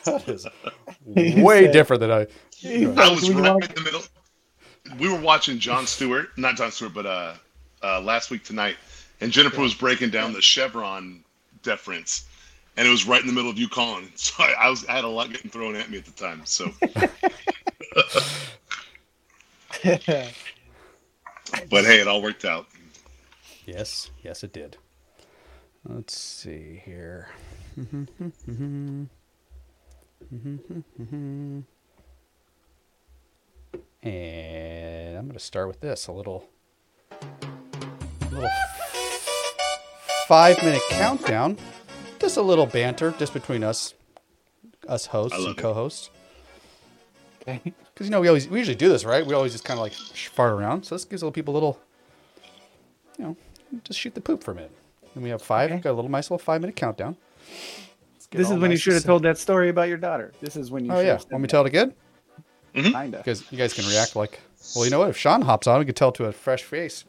That is way said- different than I. I was We right want- in the middle. We were watching Jon Stewart, not Jon Stewart, but uh, uh, last week tonight, and Jennifer was breaking down the Chevron deference, and it was right in the middle of you calling. So I, I was I had a lot getting thrown at me at the time. So, but hey, it all worked out. Yes, yes, it did. Let's see here. And I'm going to start with this a little, little five minute countdown. Just a little banter, just between us, us hosts and co-hosts. Okay. Because you know we always we usually do this, right? We always just kind of like fart around. So this gives little people a little, you know, just shoot the poop for a minute. And we have five. Okay. Got a little nice little five minute countdown. Let's get This is all when you should have told that story about your daughter. This is when you. Oh should yeah, have said want me to tell it again? Kinda. Because you guys can react like, well, you know what? If Sean hops on, we could tell to a fresh face.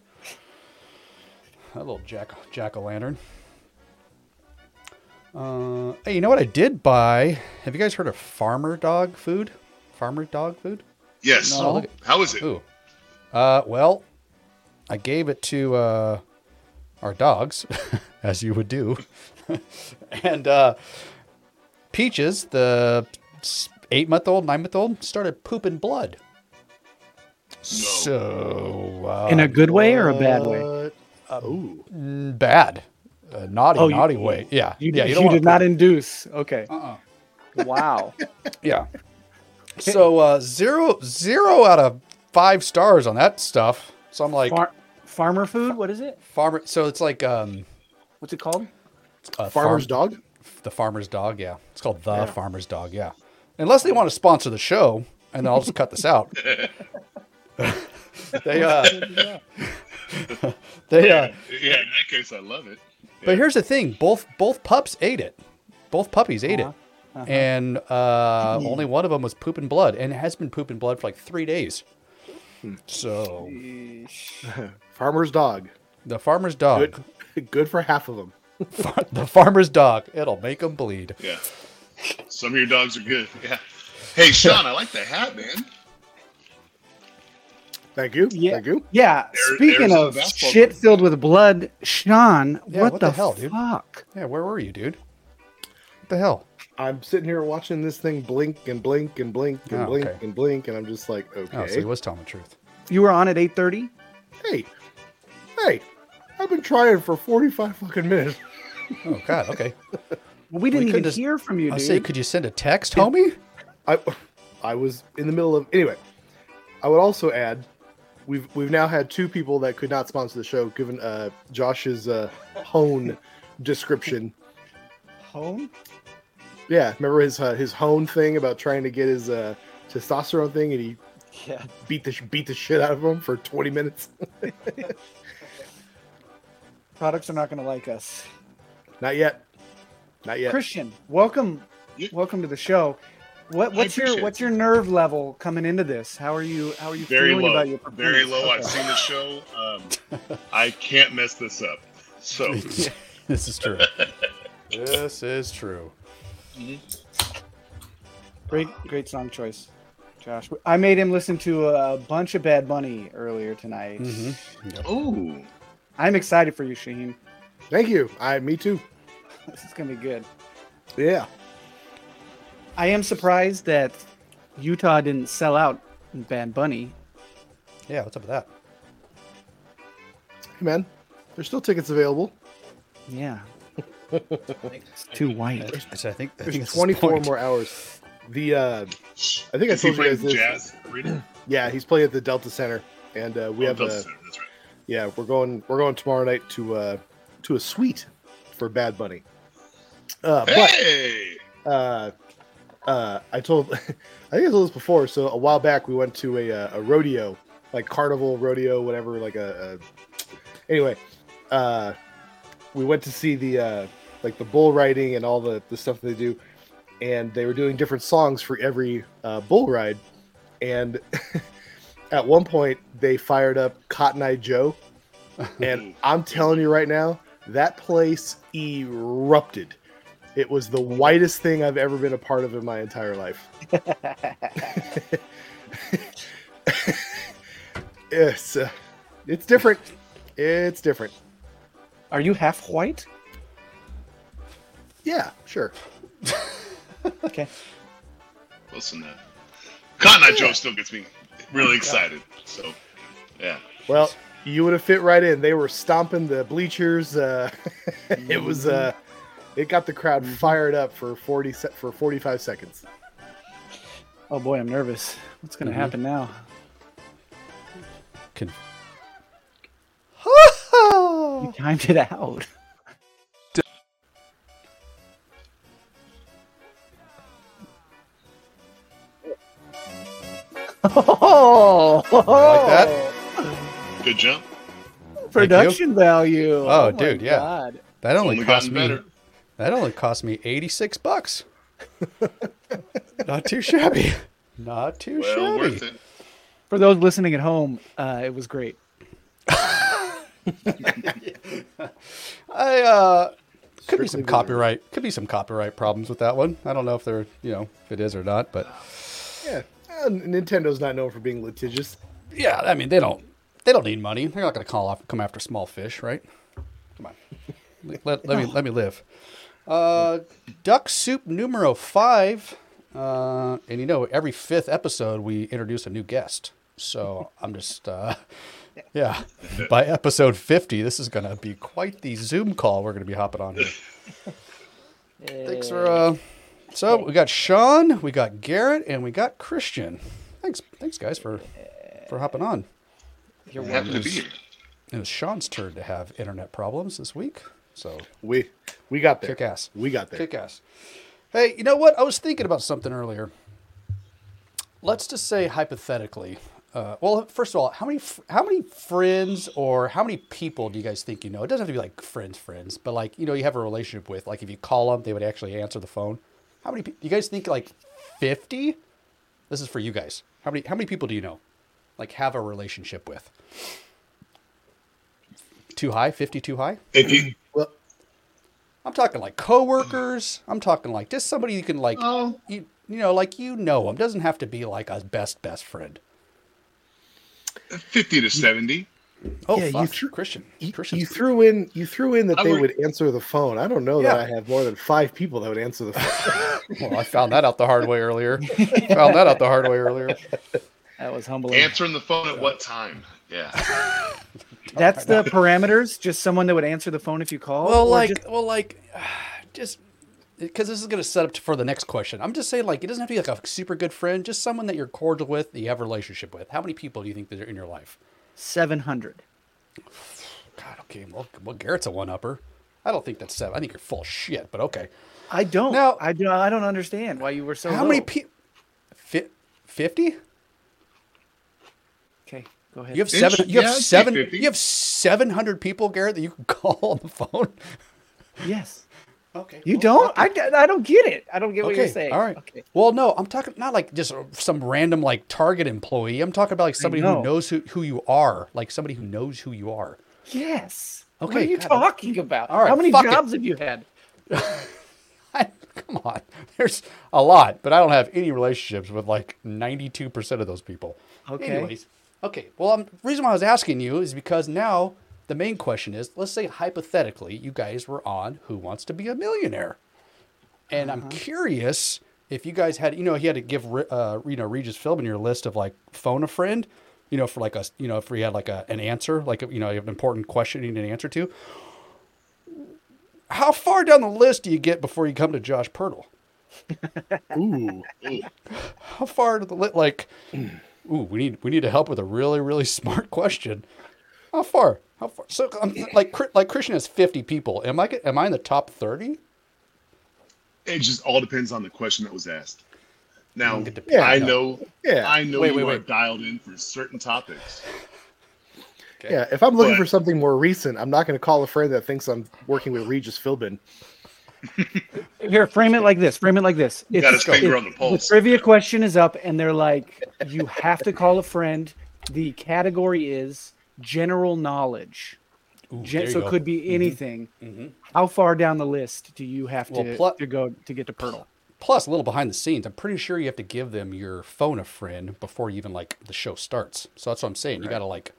That little jack jack o' lantern. Uh, hey, you know what I did buy? Have you guys heard of farmer dog food? Farmer dog food? Yes. Oh, look at- How is it? Ooh. Uh, well, I gave it to uh, our dogs, as you would do. and uh, Peaches, the eight month old, nine month old, started pooping blood. So. Uh, In a good way or a bad way? What? Ooh. mm, Bad. A naughty, Oh, you- naughty way. Yeah. You, yeah, you, don't did not induce. Okay. Uh-uh. Wow. Yeah. So uh, zero zero out of five stars on that stuff. So I'm like Far- farmer food. What is it? farmer. So it's like um, What's it called? a Farmer's farm- dog? The farmer's dog. Yeah, it's called the Yeah. farmer's dog. Yeah. Unless they want to sponsor the show, and then I'll just cut this out. they uh, they uh. Yeah, in that case, I love it. But here's the thing: both both pups ate it. Both puppies ate Uh-huh. it, and uh, only one of them was pooping blood, and it has been pooping blood for like three days. So Farmer's dog. the farmer's dog, Good. Good for half of them. Far- the farmer's dog, it'll make them bleed. Yeah. Some of your dogs are good. Yeah. Hey, Sean, I like the hat, man. Thank you. Yeah. Thank you. Yeah. There- speaking of shit court. filled with blood, Sean, Yeah, what, what the, the hell, dude? fuck? Yeah, where were you, dude? What the hell? I'm sitting here watching this thing blink and blink and blink and Oh, blink okay. and blink, and I'm just like, Oh, so okay. he was telling the truth. You were on at eight thirty. hey, hey, I've been trying for 45 fucking minutes. Oh God. Okay. Well, we didn't couldn't even just- hear from you, I dude. say, could you send a text, homie? I, I was in the middle of anyway. I would also add, we've we've now had two people that could not sponsor the show, given uh, Josh's uh, hone description. Home? Yeah, remember his uh, his hone thing about trying to get his uh, testosterone thing, and he Yeah. beat the beat the shit out of him for 20 minutes. Products are not going to like us. Not yet, not yet. Christian, welcome, Yeah. welcome to the show. What, what's your appreciate what's your nerve level coming into this? How are you how are you Very feeling low. about your Very performance? low. I've seen the show. Um, I can't mess this up. So this is true. this is true. Great great song choice, Josh. I made him listen to a bunch of Bad Bunny earlier tonight. Mm-hmm. Ooh. I'm excited for you, Shaheen. Thank you. I me too. This is gonna be good. Yeah. I am surprised that Utah didn't sell out in Bad Bunny. Yeah. What's up with that? Hey man, there's still tickets available. Yeah. it's too white. I I think I There's think that's 24 more hours. The uh, I think I Is he told you guys this. jazz arena? Yeah, he's playing at the Delta Center, and uh, we Oh, have Delta a Center, That's right. yeah. We're going we're going tomorrow night to uh, to a suite for Bad Bunny. Uh, Hey. but uh, uh, I told I think I told this before. So a while back we went to a, uh, a rodeo, like carnival rodeo, whatever. Like a, a anyway, uh, we went to see the uh, like the bull riding and all the the stuff they do, and they were doing different songs for every uh, bull ride, and at one point they fired up Cotton Eye Joe, and I'm telling you right now, that place erupted. It was the whitest thing I've ever been a part of in my entire life. it's uh, it's different. It's different. Are you half white? Yeah, sure. Okay. Listen, uh, Cotton Eye Joe still gets me really excited. So, yeah. Well, you would have fit right in. They were stomping the bleachers. Uh, it was uh, it got the crowd fired up for forty se- for forty five seconds. Oh boy, I'm nervous. What's gonna Mhm. happen now? Can... You timed it out. Oh, like that? Good jump. Production value. Oh, my dude, yeah. God. That only, Only cost me. better. That only cost me eighty six bucks. Not too shabby. Not too Well, shabby. worth it. For those listening at home, uh, it was great. I uh could be some visual. copyright could be some copyright problems with that one. I don't know if they're you know if it is or not, but Yeah, uh, Nintendo's not known for being litigious. yeah, I mean they don't they don't need money. They're not going to call off come after small fish, right? Come on, let, let, let me let me live. Uh, Duck Soup numero five, uh, and you know every fifth episode we introduce a new guest. So I'm just uh, yeah. By episode fifty, this is going to be quite the Zoom call we're going to be hopping on here. Thanks for uh so we got Sean, we got Garrett, and we got Christian. Thanks thanks guys for for hopping on. You're Happy to be here. It was Sean's turn to have internet problems this week. So We we got there. kick ass. We got there. Kick ass. Hey, you know what? I was thinking about something earlier. Let's just say hypothetically. Uh, well, first of all, how many how many friends or how many people do you guys think you know? It doesn't have to be like friends, friends, but like you know, you have a relationship with. Like if you call them, they would actually answer the phone. How many? Do You guys think like fifty? This is for you guys. How many? How many people do you know? Like have a relationship with? Too high? Fifty? Too high? If you, Well, I'm talking like coworkers. I'm talking like just somebody you can like, Oh. you, you know, like you know them. Doesn't have to be like a best best friend. 50 to 70. Oh, Yeah, you threw- Christian. you, Christian. you threw in you threw in that I they work- would answer the phone. I don't know that I have more than five people that would answer the phone. well, I found that out the hard way earlier. found that out the hard way earlier. That was humbling. Answering the phone at what time? Yeah. That's the parameters. Just someone that would answer the phone if you call. Well, like, just- well, like, just because this is going to set up for the next question. I'm just saying, like, it doesn't have to be like a super good friend. Just someone that you're cordial with, that you have a relationship with. How many people do you think that are in your life? seven hundred. God, okay. Well, well Garrett's a one upper. I don't think that's seven. I think you're full of shit. But okay. I don't. Now- I do. I don't understand why you were so. How many low. people? Fifty? Okay, go ahead. You have Inch- seven. You have I'd seven. 50. You have seven hundred people, Garrett, that you can call on the phone. yes. Okay. You don't. I, I don't get it. I don't get what Okay. you're saying. All right. Okay. Well, no, I'm talking not like just some random like Target employee. I'm talking about like somebody know. who knows who, who you are, like somebody who knows who you are. Yes. Okay. What Okay, are you God. talking about? All right, How many fuck it. jobs have you had? Come on, there's a lot, but I don't have any relationships with like 92 percent of those people. Okay. Anyways, okay. Well, um, the reason why I was asking you is because now the main question is: Let's say hypothetically, you guys were on Who Wants to Be a Millionaire, and I'm curious if you guys had, you know, he had to give, uh, you know, Regis Philbin your list of like phone a friend, you know, for like a, you know, if we had like a, an answer, like you know, you have an important question you need an answer to. How far down the list do you get before you come to Josh Pirtle? Ooh, How far to the lit? Like, ooh, we need we need to help with a really really smart question. How far? How far? So, um, like, Chri- like Christian has fifty people. Am I am I in the top thirty? It just all depends on the question that was asked. Now, It depends. Yeah, I know, yeah, I know Wait, you wait, are dialed in for certain topics. yeah. If I'm looking But- for something more recent, I'm not going to call a friend that thinks I'm working with Regis Philbin. Here, frame it like this. Frame it like this. It's, Got his finger it's- on the pulse. trivia question is up, and they're like, you have to call a friend. The category is general knowledge. Ooh, Gen- so it could be Mhm. anything. Mhm. How far down the list do you have Well, to, plu- to go to get to Pirtle? Plus, a little behind the scenes, I'm pretty sure you have to give them your phone a friend before you even like the show starts. So that's what I'm saying. You got to like,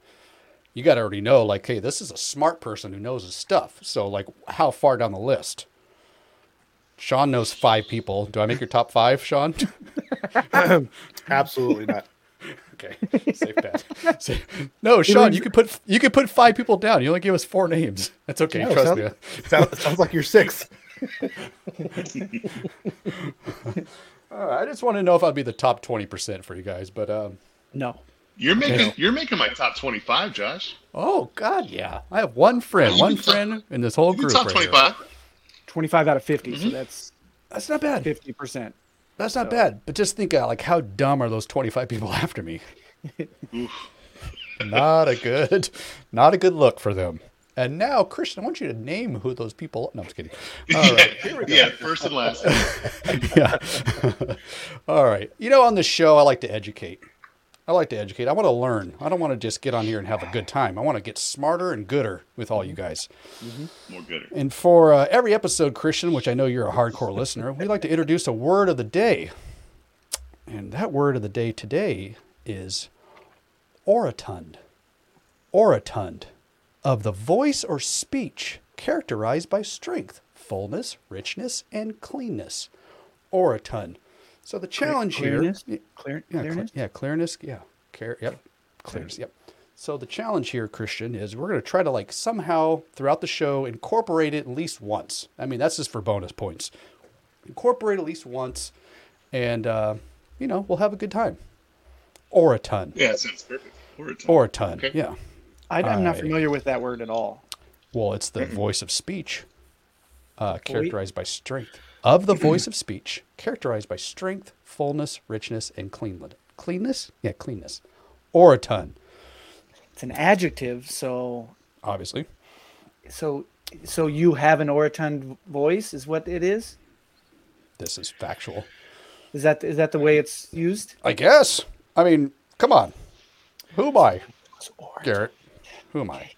you got to already know like, hey, this is a smart person who knows his stuff. So like, how far down the list? Sean knows five people. Do I make your top five, Sean? Absolutely not. okay, safe bet. Sa- no, Sean, you could put you could put five people down. You only gave us four names. That's okay. No, trust sounds, me. sounds, sounds like you're six. All right, I just want to know if I'd be the top twenty percent for you guys, but um, No. You're making Okay. you're making my top twenty five, Josh. oh god, yeah, I have one friend, one can top- friend in this whole group. top right twenty here. five. 25 out of 50, Mm-hmm. so that's That's not bad. 50%. That's not bad. But just think, uh, like, how dumb are those twenty-five people after me? not a good, not a good look for them. And now, Christian, I want you to name who those people. No, I'm just kidding. All right, here we go. Yeah, first and last. yeah. All right. You know, on this show, I like to educate. I like to educate. I want to learn. I don't want to just get on here and have a good time. I want to get smarter and gooder with all you guys. More gooder. And for uh, every episode, Christian, which I know you're a hardcore listener, we like to introduce a word of the day. And that word of the day today is orotund. Orotund, of the voice or speech characterized by strength, fullness, richness, and cleanness. Orotund. So the challenge clearness? here. Clear, Yeah, clearness? yeah, clearness. Yeah, Care, yep, clearness. Yep. So the challenge here, Christian, is we're going to try to like somehow throughout the show incorporate it at least once. I mean, that's just for bonus points. Incorporate at least once, and uh, you know we'll have a good time. Or a ton. Yeah, it sounds perfect. Or a ton. Or a ton. Okay. Yeah. I, I'm not I- familiar with that word at all. Well, it's the voice of speech, uh, characterized by strength. Of the voice of speech, characterized by strength, fullness, richness, and cleanliness. Cleanness? Yeah, cleanness. Or a ton, It's an adjective, so obviously. so so you have an orotund voice is what it is? This is factual. Is that is that the way it's used? I guess. I mean, come on. Who am I, Garrett? Who am I?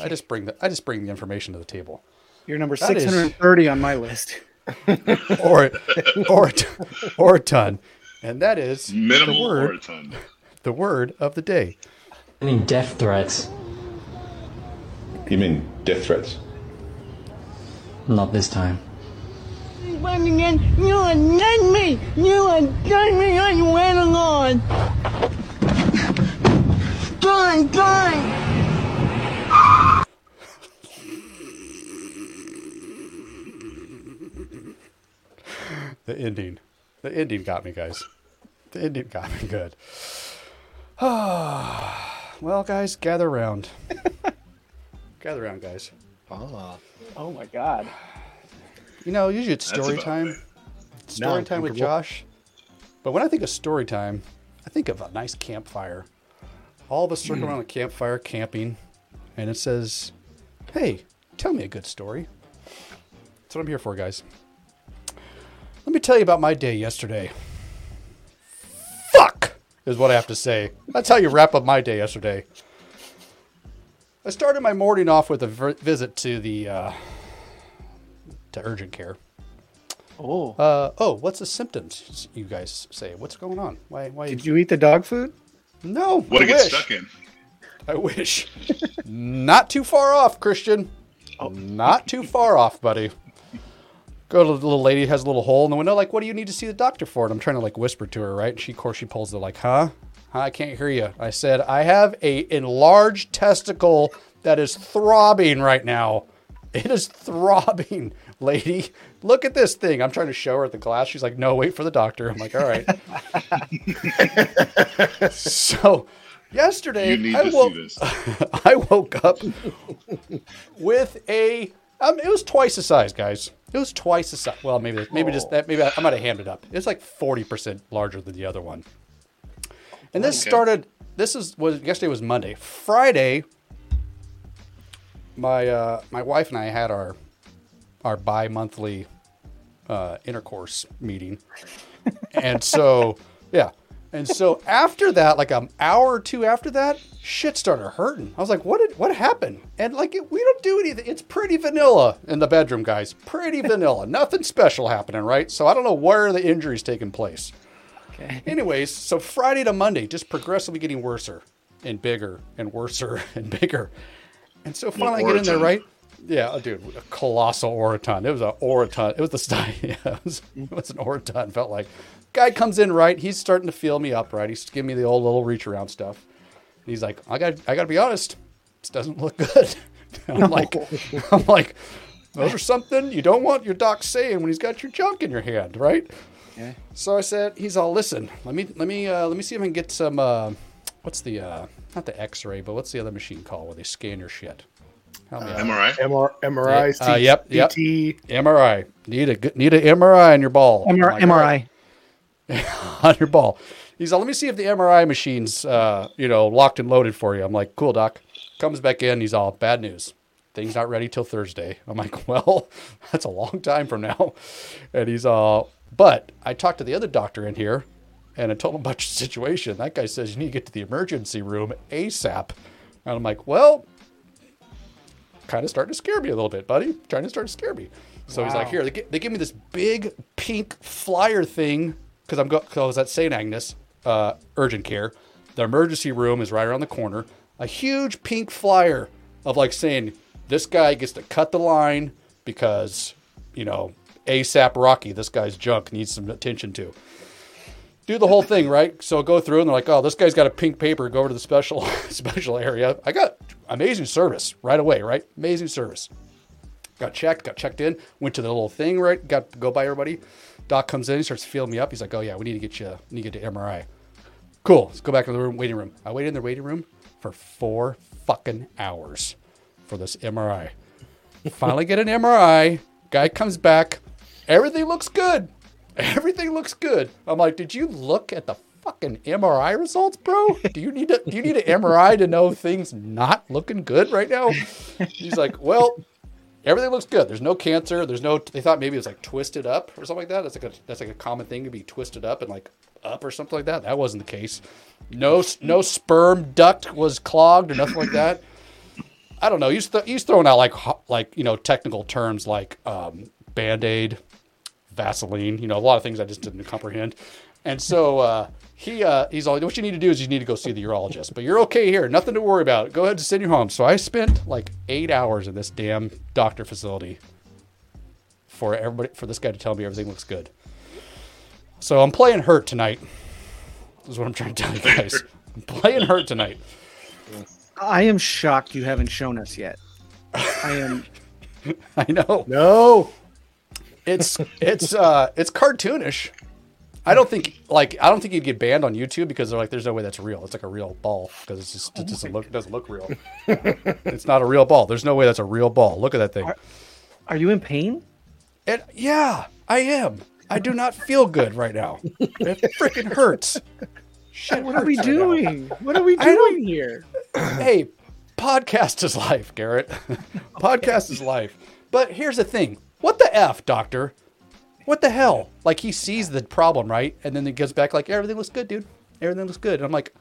I just bring the I just bring the information to the table. You're number That is- 630 on my list. Or or or a ton. And that is Minimal the or word a ton. the word of the day. Any death threats? You mean death threats? Not this time. running in. You are not me. You are not me. I went along. Gone, gone. The ending. The ending got me, guys. The ending got me good. well, guys, gather around. gather around, guys. Ah, Oh my god. You know, usually it's story about time. right. Story time with. Josh. But when I think of story time, I think of a nice campfire. All of us circle around a campfire camping, and it says, Hey, tell me a good story. That's what I'm here for, guys. Let me tell you about my day yesterday. Fuck! Is what I have to say. That's how you wrap up my day yesterday. I started my morning off with a visit to the uh, to urgent care. Oh. Uh, oh, what's the symptoms? You guys say what's going on? Why? Why? Did you eat the dog food? No. What I to get wish. stuck in? I wish. Not too far off, Christian. Not too far off, buddy. Go to the little lady has a little hole in the window. Like, what do you need to see the doctor for? And I'm trying to like whisper to her, right? And she, of course, she pulls the like, huh? Huh? I can't hear you. I said, I have a enlarged testicle that is throbbing right now. It is throbbing, lady. Look at this thing. I'm trying to show her at the glass. She's like, no, wait for the doctor. I'm like, all right. so yesterday, I woke. I woke up with a. Um, it was twice the size, guys. It was twice the size. Well, maybe maybe just that. Maybe I, I might have hammed it up. It's like forty percent larger than the other one. And this Okay. started. This is was yesterday was Monday. Friday. My uh, my wife and I had our our bi monthly uh, intercourse meeting, and so yeah, And so after that, like an hour or two after that, shit started hurting. I was like, "What did what happened?" And like, we don't do anything. It's pretty vanilla in the bedroom, guys. Pretty vanilla. Nothing special happening, right? So I don't know where the injury's taking place. Okay. Anyways, so Friday to Monday, just progressively getting worser and bigger and worser and bigger. And so finally I get in there, right? Yeah, oh, dude, a colossal orotund. It was an orotund. It was the style. Yeah, it was, it was an orotund. Felt like Guy comes in right. He's starting to feel me up right. He's giving me the old little reach around stuff. And he's like, I got, I got to be honest. This doesn't look good. I'm like, I'm like, those are something you don't want your doc saying when he's got your junk in your hand, right? Yeah. So I said, he's all, listen, let me, let me, uh, let me see if I can get some. Uh, what's the, uh, not the X-ray, but what's the other machine called where they scan your shit? MRI, MRI. MR, MRI. Yeah. Uh, yep. Yep. CT. MRI. Need a need a MRI on your ball. MR, MRI. 100 ball. He's like, let me see if the MRI machine's, uh, you know, locked and loaded for you. I'm like, cool, doc. Comes back in. He's all, bad news. Thing's not ready till Thursday. I'm like, well, that's a long time from now. And he's all, but I talked to the other doctor in here and I told him about your situation. That guy says you need to get to the emergency room ASAP. And I'm like, well, kind of starting to scare me a little bit, buddy. Trying to start to scare me. So wow. he's like, here, they, they give me this big pink flyer thing because I'm go- cause I was at St. Agnes uh, urgent care. The emergency room is right around the corner. A huge pink flyer of like saying this guy gets to cut the line because you know ASAP Rocky, this guy's junk needs some attention to do the whole thing, right? So go through and they're like, oh, this guy's got a pink paper. Go over to the special special area. I got amazing service right away, right? Amazing service. Got checked, got checked in, went to the little thing, right? Got to go by everybody. Doc comes in, he starts feeling me up. He's like, oh yeah, we need to get you, need to get to MRI. Cool. Let's go back to the room, waiting room. I waited in the waiting room for four fucking hours for this MRI. Finally get an MRI. Guy comes back. Everything looks good. Everything looks good. I'm like, did you look at the fucking MRI results, bro? Do you need to do you need an MRI to know things not looking good right now? He's like, well, everything looks good. There's no cancer. There's no. They thought maybe it was like twisted up or something like that. That's like a that's like a common thing to be twisted up and like up or something like that. That wasn't the case. No no sperm duct was clogged or nothing like that. I don't know. He's th- he's throwing out like like you know technical terms like um, band aid, Vaseline. You know a lot of things I just didn't comprehend. And so uh, he uh, he's all what you need to do is you need to go see the urologist. But you're okay here. Nothing to worry about. Go ahead and send you home. So I spent like eight hours in this damn doctor facility for everybody for this guy to tell me everything looks good. So I'm playing hurt tonight. Is what I'm trying to tell you guys. I'm playing hurt tonight. I am shocked you haven't shown us yet. I am. I know. No. it's it's uh it's cartoonish. I don't think like I don't think you'd get banned on YouTube because they're like, there's no way that's real. It's like a real ball because it's just it doesn't look it doesn't look real. it's not a real ball. There's no way that's a real ball. Look at that thing. Are you in pain? And yeah, I am. I do not feel good right now. It freaking hurts. Shit, What are we hurts right now. doing? What are we doing here? hey, podcast is life, Garrett. podcast is life. But here's the thing. What the F, doctor? What the hell? Like he sees the problem, right? And then he goes back like, everything looks good, dude. Everything looks good. And I'm like,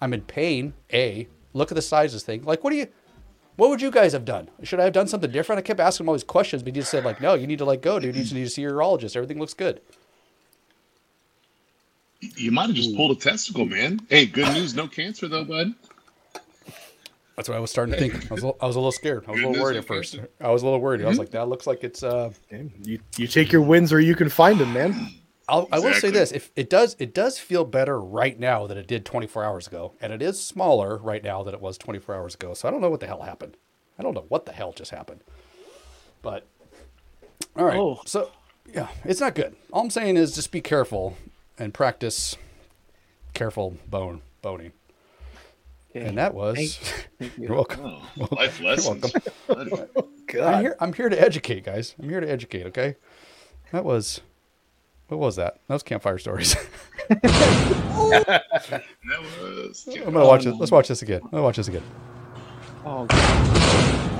I'm in pain. A. Look at the size of this thing. Like, what do you what would you guys have done? Should I have done something different? I kept asking him all these questions, but he just said, like, no, you need to let go, dude. You just need to see your urologist. Everything looks good. You might have just pulled a testicle, man. Hey, good news, no cancer though, bud. That's what I was starting to think. I was, a little- I was a little scared. I was a little worried at first. I was a little worried. I was like, that looks like it's uh You you take your wins where you can find them, man. I'll, I will say this: if it does, it does feel better right now than it did 24 hours ago, and it is smaller right now than it was 24 hours ago. So I don't know what the hell happened. I don't know what the hell just happened. But all right, Oh. so yeah, it's not good. All I'm saying is just be careful and practice careful bone boning. And that was. Thank you. You're welcome. Oh, life lessons. Buddy. Oh, I'm here. I'm here to educate, guys. I'm here to educate. Okay. That was. What was that? That was campfire stories. That was. I'm gonna watch it. Let's watch this again. I'm gonna watch this again. Oh,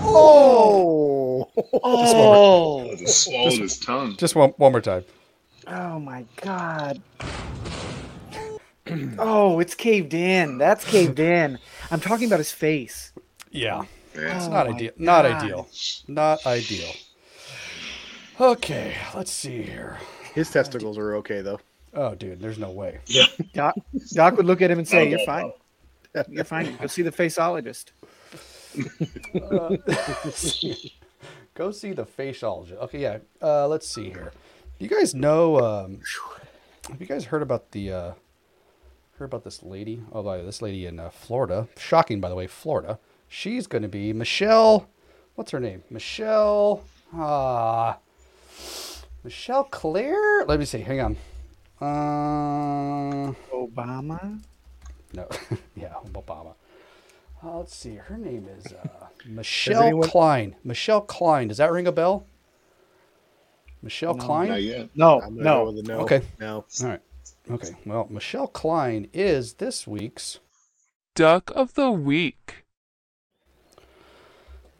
Oh, oh, Oh, just oh, swallowed his tongue. Just one, one more time. oh my God! Oh, it's caved in. That's caved in. I'm talking about his face. Yeah. Yeah. It's Oh not my ideal. Not ideal. Not ideal. Okay, let's see here. His testicles are okay though. Oh, dude, there's no way. Doc, Doc would look at him and say, "You're fine. You're fine. Go see the faceologist." Go see the faciologist. Okay, yeah. Uh, let's see here. You guys know? Um, have you guys heard about the? Uh, heard about this lady? Oh, by the way, this lady in uh, Florida. Shocking, by the way, Florida. She's going to be Michelle. What's her name? Michelle. Ah. Michelle Claire. Let me see. Hang on. Uh, Obama. no. yeah, Obama. Uh, let's see. Her name is uh, Michelle anyone- Klein. Michelle Klein. Does that ring a bell? Michelle Klein. Not yet. No, I'm no. go with a no. Okay. No. All right. Okay. Well, Michelle Klein is this week's Duck of the Week.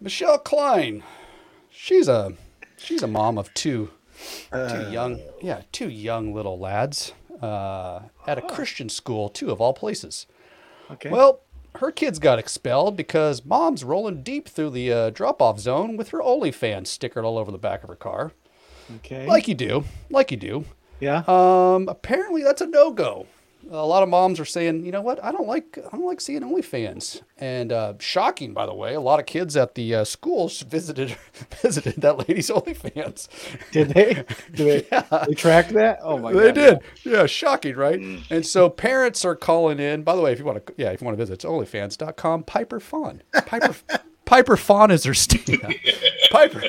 Michelle Klein. She's a she's a mom of two Uh, two young yeah two young little lads uh, at a Christian school, too of all places. Okay. Well, her kids got expelled because mom's rolling deep through the uh, drop-off zone with her OnlyFans stickered all over the back of her car, okay. like you do, like you do. Yeah. Um, apparently that's a no go. A lot of moms are saying, you know what, I don't like, I don't like seeing OnlyFans. And uh, shocking, by the way, a lot of kids at the uh, schools visited visited that lady's OnlyFans. Did they? Did they, they track that? Oh my god. they god. did, yeah, shocking, right? And so parents are calling in. By the way, if you want to, yeah, if you want to visit, it's OnlyFans.com. Piper Fawn, Piper, Piper Fawn is her state. Piper.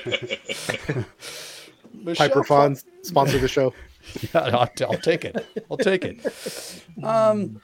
Piper Fawn- Fawn sponsor the show. Yeah, I'll, I'll take it. I'll take it. Um,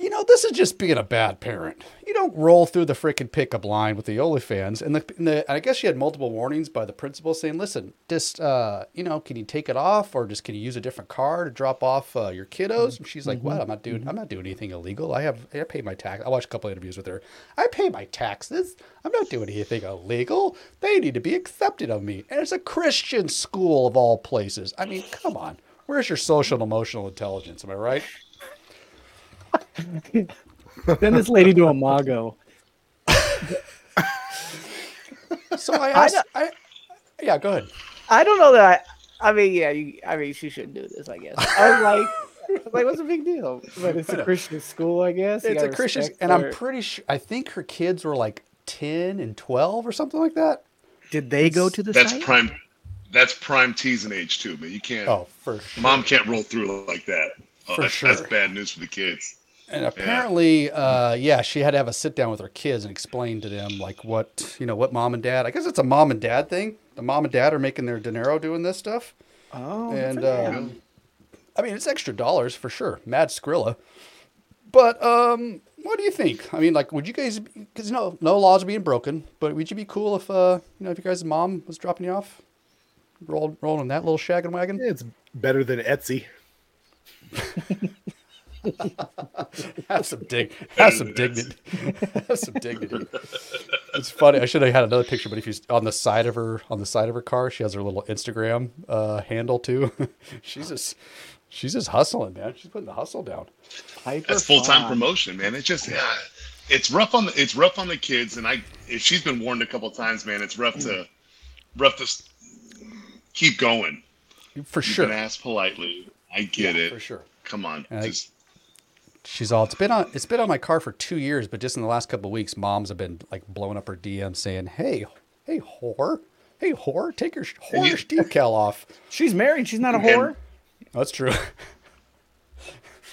you know, this is just being a bad parent. You don't roll through the freaking pickup line with the OnlyFans, and the, and the I guess she had multiple warnings by the principal saying, "Listen, just uh, you know, can you take it off, or just can you use a different car to drop off uh, your kiddos?" And she's like, "What? I'm not doing. I'm not doing anything illegal. I have I pay my tax. I watched a couple of interviews with her. I pay my taxes. I'm not doing anything illegal. They need to be accepted of me, and it's a Christian school of all places. I mean, come on." Where's your social and emotional intelligence? Am I right? Send this lady to a mago. So I asked, I, yeah, go ahead. I don't know that. I, I mean, yeah. You, I mean, she shouldn't do this. I guess. I was like, like, what's the big deal? But it's a Christian school, I guess. You It's a Christian, respect and I'm pretty sure. I think her kids were like ten and twelve or something like that. Did they go to the That's site? prime. That's prime teasing age too, man. You can't. Oh, for sure. Mom can't roll through like that. Oh, For that's, sure. that's bad news for the kids. And apparently, uh, yeah, she had to have a sit down with her kids and explain to them like what you know what mom and dad. I guess it's a mom and dad thing. The mom and dad are making their dinero doing this stuff, Oh, and um, I mean it's extra dollars for sure. Mad Skrilla, but um, what do you think? I mean, like, would you guys? Because no, no laws are being broken, but would you be cool if uh, you know, if your guys' mom was dropping you off, rolled rolling that little shaggin' wagon? Yeah, it's better than Etsy. Have some dig. Have some dignity. have some dignity. It's funny. I should have had another picture, but if you on the side of her on the side of her car, she has her little Instagram uh, handle too. she's just she's just hustling, man. She's putting the hustle down. Hyper That's full time fun. promotion, man. It's just, yeah, it's rough on the it's rough on the kids, and I if she's been warned a couple times, man, it's rough to rough to keep going. For You've sure. been asked politely. I get Yeah, it. For sure. Come on, And I- just She's all. It's been on. It's been on my car for two years, but just in the last couple of weeks, moms have been like blowing up her DM saying, "Hey, hey, whore, hey, whore, take your whore you- decal off." She's married. She's not a And- whore. That's true.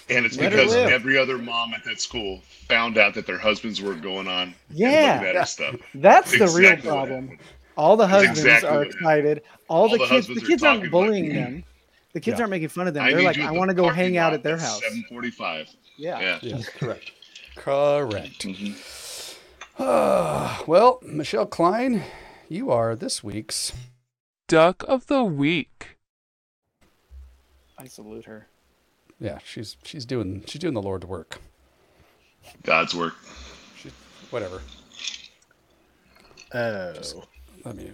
and it's Let because every other mom at that school found out that their husbands were going on. Yeah. looking at her stuff. That's the real problem. All the husbands exactly are excited. All, All the the kids, the kids aren't bullying like- them. The kids Yeah. aren't making fun of them. I They're like, you I want to go hang out at their house. Seven forty-five. Yeah. Yeah. Yes, correct. Correct. Mhm. Ah, well, Michelle Klein, you are this week's. Duck of the Week. I salute her. Yeah, she's she's doing she's doing the Lord's work. God's work. Whatever. Oh, Let me.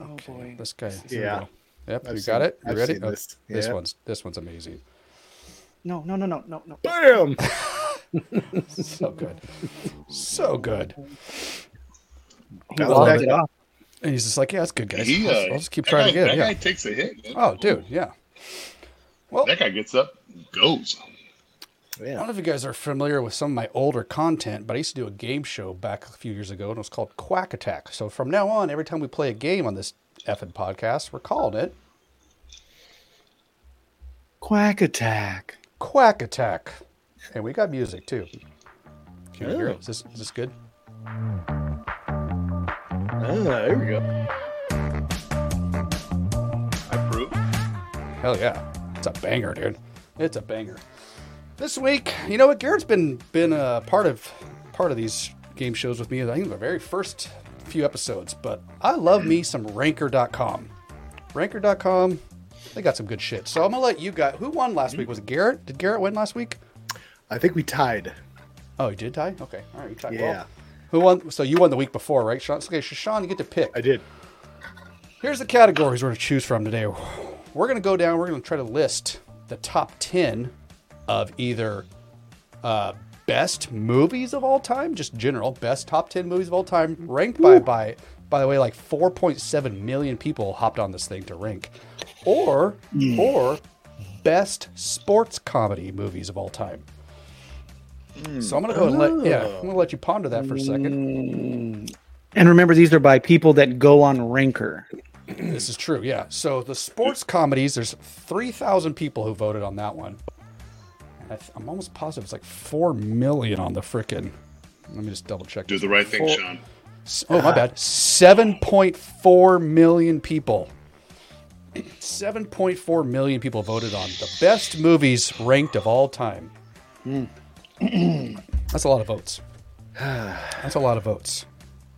Oh boy. This guy. This we Yeah. Yep, I've you seen- got it. You I've ready? seen Oh, this. this one's this one's amazing. No, no, no, no, no, no. Bam! So good. So good. He That was it back- off. And he's just like, yeah, that's good, guys. He, I'll, uh, I'll just keep that trying guy, again. That Yeah. guy takes a hit. man. Oh, dude, yeah. Well, That guy gets up, goes. I don't know if you guys are familiar with some of my older content, but I used to do a game show back a few years ago, and it was called Quack Attack. So from now on, every time we play a game on this effing podcast, we're calling it Quack attack. Quack Attack. And we got music too. Can you hear it? Is this, is this good? Ah, there we go. I approve. Hell yeah. It's a banger, dude. It's a banger. This week, you know what? Garrett's been been a part of part of these game shows with me. I think the very first few episodes, but I love me some ranker.com. Ranker.com, they got some good shit. So I'm gonna let you guys who won last week? Was it Garrett? Did Garrett win last week? I think we tied. Oh, you did tie? Okay. All right, you tied. Yeah. Well, who won? So you won the week before, right, Sean? Okay, so Sean, you get to pick. I did. Here's the categories we're going to choose from today. We're going to go down, we're going to try to list the top 10 of either uh, best movies of all time, just general, best top 10 movies of all time, ranked by, by, by the way, like 4.7 million people hopped on this thing to rank, or, or best sports comedy movies of all time. Hmm. So I'm going to go and let, yeah, I'm going to let you ponder that for a second. Hmm. And remember, these are by people that go on Ranker. This is true, yeah. So the sports comedies, there's 3,000 people who voted on that one. I th- I'm almost positive it's like 4 million on the frickin'. Let me just double check. Do the right thing, Four- Sean. Oh, my bad. 7.4 million people. 7.4 million people voted on the best movies ranked of all time. Hmm. That's a lot of votes. That's a lot of votes.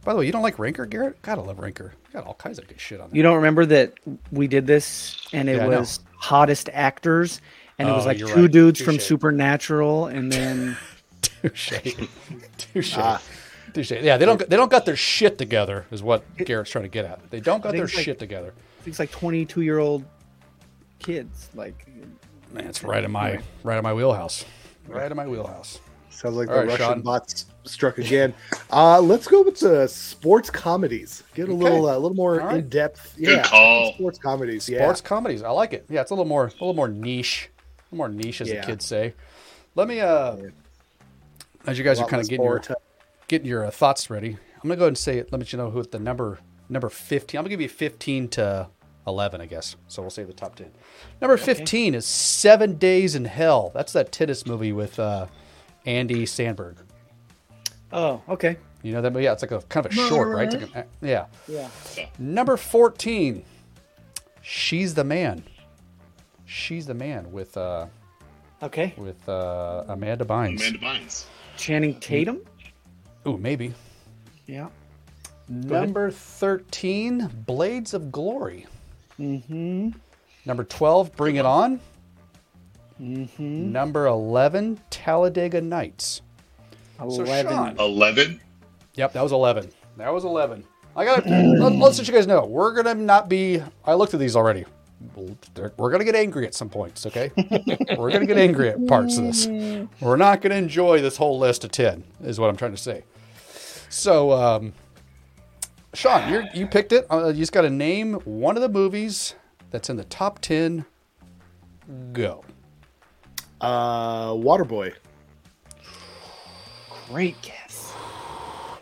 By the way, you don't like Ranker, Garrett? Gotta love Ranker. Got all kinds of good shit on there. You don't remember that we did this and it Yeah, I know. was hottest actors and it was Oh, like you're two right. dudes from Touche. Supernatural and then Touche. Touche. Ah. Touche. Yeah, they don't they don't got their shit together, is what Garrett's trying to get at. They don't got their like- shit together. things like 22 year old kids. Like, Man, it's right in my right in my wheelhouse. Right in my wheelhouse. Sounds like All the right, Russian Sean. bots struck again. Uh, let's go with the sports comedies. Get a little, uh, a little more All right. in depth. Good Yeah, call. sports comedies. Yeah, Sports comedies. I like it. Yeah, it's a little more a little more niche. A little more niche as Yeah. the kids say. Let me uh as you guys are kind of getting your sport. Getting your uh, thoughts ready. I'm gonna go ahead and say it. Let me let you know who at the number number 15. I'm gonna give you 15 to 11, I guess. So we'll say the top 10. Number 15 is Seven Days in Hell. That's that tennis movie with uh, Andy Samberg. oh, okay. You know that movie? Yeah, it's like a kind of a short, right? It's like a, yeah. Yeah. Number 14, She's the Man. She's the Man with uh, Okay. with uh, Amanda Bynes. Amanda Bynes. Channing Tatum. Ooh, maybe. Yeah. Number 13, Blades of Glory. Mm-hmm. Number 12, Bring It On. Mm-hmm. Number 11, Talladega Nights. So 11. Sean. 11. Yep, that was 11. That was 11. I got to let, let's let you guys know. We're going to not be I looked at these already. We're going to get angry at some points, okay? We're going to get angry at parts of this. We're not going to enjoy this whole list of 10 is what I'm trying to say. So, um, Sean, you you picked it. Uh, you just got to name one of the movies that's in the top 10. Go. Uh, Waterboy. Great guess.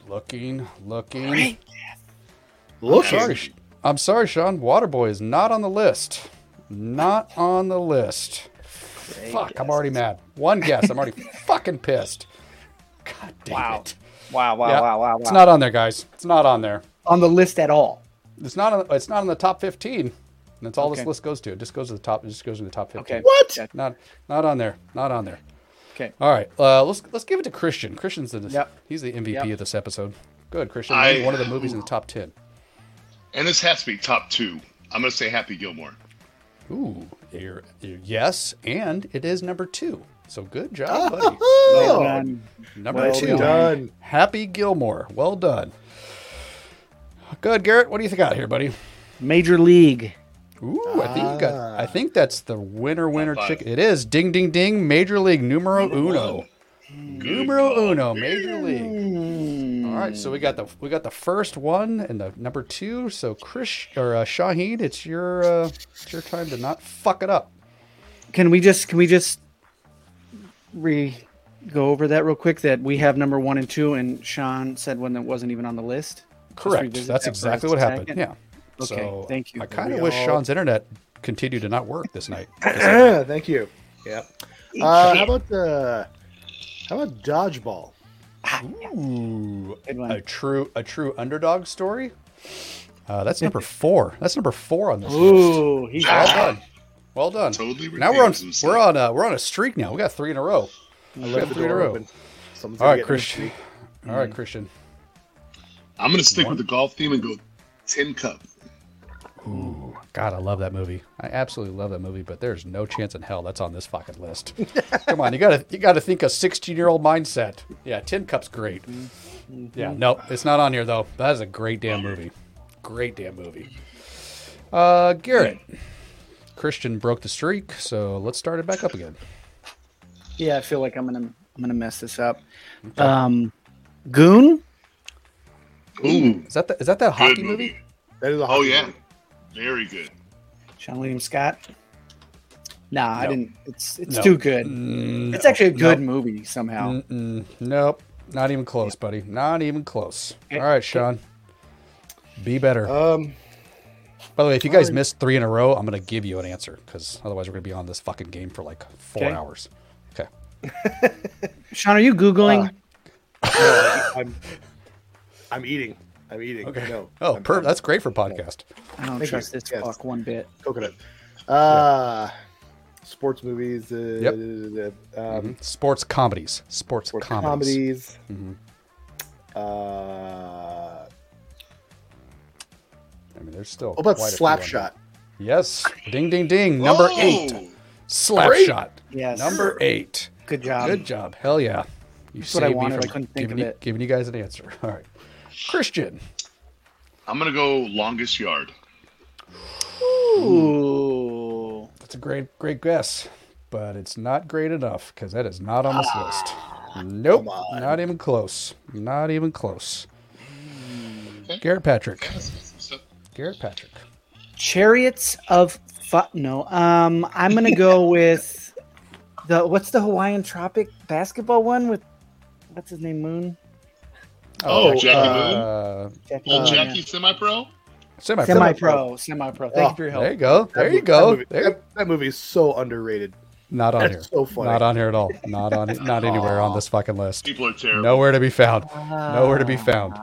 Looking, looking. Great. Look, Sorry, I'm sorry, Sean. Waterboy is not on the list. Not on the list. Fuck, I'm already mad. One guess, I'm already fucking pissed. God damn Wow. it. Wow, wow, Yeah, wow, wow, wow. It's not on there, guys. It's not on there. on the list at all. It's not. On, it's not on the top 15. And that's all this list goes to. It just goes to the top. It just goes to the top 15. Okay. What? Not not on there. Not on there. Okay. All right. Uh, let's let's give it to Christian. Christian's the Yep. he's the MVP Yep. of this episode. Good, Christian. I- Name one of the movies in the top 10. And this has to be top two. I'm going to say Happy Gilmore. Ooh, you're, you're- yes, and it is number two. So good job, buddy. Well done. Number Well two, done. Happy Gilmore. Well done. Good, Garrett. What do you think out here, buddy? Major League. Ooh, I think you got. I Ah. think that's the winner, winner chicken. It is. Ding, ding, ding. Major League numero uno. Good Numero uno. Major League. All right, so we got the we got the first one and the number two. So Chris or uh, Shaheen, it's your uh, it's your time to not fuck it up. Can we just can we just re go over that real quick? That we have number one and two, and Sean said one that wasn't even on the list. Correct. That's that exactly what happened. second. Yeah. Okay, So thank you. I kind of wish all- Sean's internet continued to not work this night. Thank you. Yeah. Uh, how about uh, how about dodgeball? Ooh, a true a true underdog story. Uh, that's number four. That's number four on this list. Ooh, he's Well done. Well done. Totally Now we're on himself. we're on uh, we're on a streak now. We got three in a row. I left three in a row. open. Someone's All gonna right, get Christian. All right, Christian. I'm gonna stick with the golf theme and go Tin Cup. Ooh, God, I love that movie. I absolutely love that movie, but there's no chance in hell that's on this fucking list. Come on, you gotta you gotta think a 16 year old mindset. Yeah, Tin Cup's great. Yeah, nope, it's not on here though. That is a great damn movie. Great damn movie. Uh, Garrett. Christian broke the streak, so let's start it back up again. Yeah, I feel like I'm gonna I'm gonna mess this up. Um, Goon. Ooh, Is that the, is that that hockey movie? movie. That is a Oh yeah, movie. very good. Seann William Scott. Nah, I didn't. It's it's No. too good. Mm, It's actually a good no. movie somehow. Mm-mm. Nope, not even close, buddy. Not even close. Okay. All right, Sean. Be better. Um, By the way, if you guys Sorry. missed three in a row, I'm going to give you an answer because otherwise we're going to be on this fucking game for like four Okay. hours. Okay. Sean, are you googling? no, I'm I'm eating. I'm eating. Okay. No. Oh, I'm, per- I'm that's great for podcast. I don't thank trust you. this Yes. fuck one bit. coconut. Uh, sports movies. Uh, Yep. Um, Mhm. Sports comedies. Sports, sports comedies. comedies. Mhm. Uh, I mean, there's still. what about quite a Slapshot? there. Yes. Ding, ding, ding. Number Oh! eight. Slap Great. shot. Yes. Number eight. Good job. Good job. Hell yeah. You That's what I saved me wanted. I couldn't think giving of you, it. giving you guys an answer. All right. Christian. I'm gonna go longest yard. Ooh. That's a great, great guess, but it's not great enough because that is not on this list. Ah, nope, not even close. Not even close. Hmm. Garrett Patrick. Garrett Patrick. Chariots of Fu- No. Um, I'm gonna go with the what's the Hawaiian Tropic basketball one with what's his name Moon. Oh, Jackie uh, Jackie Old Moon, Jackie yeah. semi pro. Semi. Semi pro, semi pro. Thank you for your help. There you go. That There you go. That movie, There- that, that movie is so underrated. Not on here. So funny. Not on here at all. Not on. Not anywhere on this fucking list. People are terrible. Nowhere to be found. Nowhere to be found.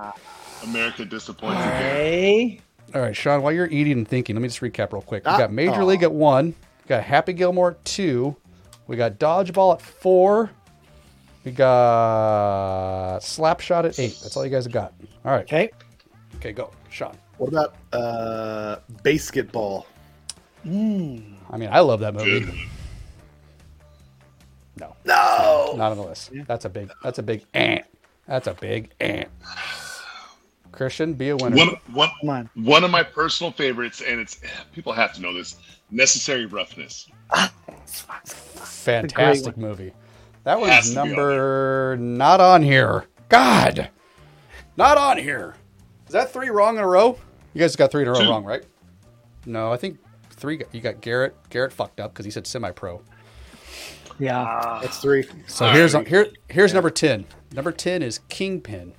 America disappoints again. Hey, All right, Sean. While you're eating and thinking, let me just recap real quick. We got Major aw. League at one. We got Happy Gilmore at two. We got Dodgeball at four. We got Slapshot at eight. That's all you guys have got. All right. okay. Okay, go, Sean. What about uh, basketball? I mean, I love that movie. No, No. not on the list. That's a big. That's a big ant. That's a big ant. Christian, be a winner. One, one, Come on. one of my personal favorites, and it's people have to know this. Necessary roughness. Fantastic movie. That was one's to be on number not on here. God, not on here. Is that three wrong in a row? You guys got three in a row Two. wrong, right? No, I think three. You got Garrett. Garrett fucked up because he said semi-pro. Yeah. Ah. That's three. So here's here here's number ten. Number ten is Kingpin.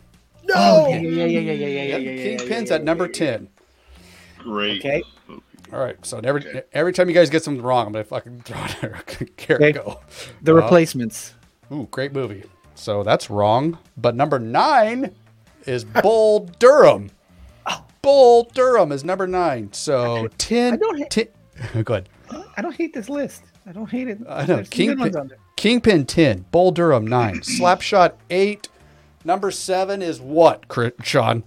No. Oh, yeah, yeah, yeah, yeah, yeah, yeah, yeah, Yep, yeah, yeah, Kingpin's yeah, at number ten. Great. Okay. All right. So every Okay. every time you guys get something wrong, I'm gonna fucking throw it there. Garrett, Okay. go. The Uh, replacements. Ooh, great movie. So that's wrong. But number nine is Bull Durham. Bull Durham is number nine. So ten. I don't ha- ten- go ahead. I don't hate this list. I don't hate it. I know. There's good ones on Kingpin, there. Kingpin ten. Bull Durham nine. Slapshot eight. Number seven is what, Cri- Sean?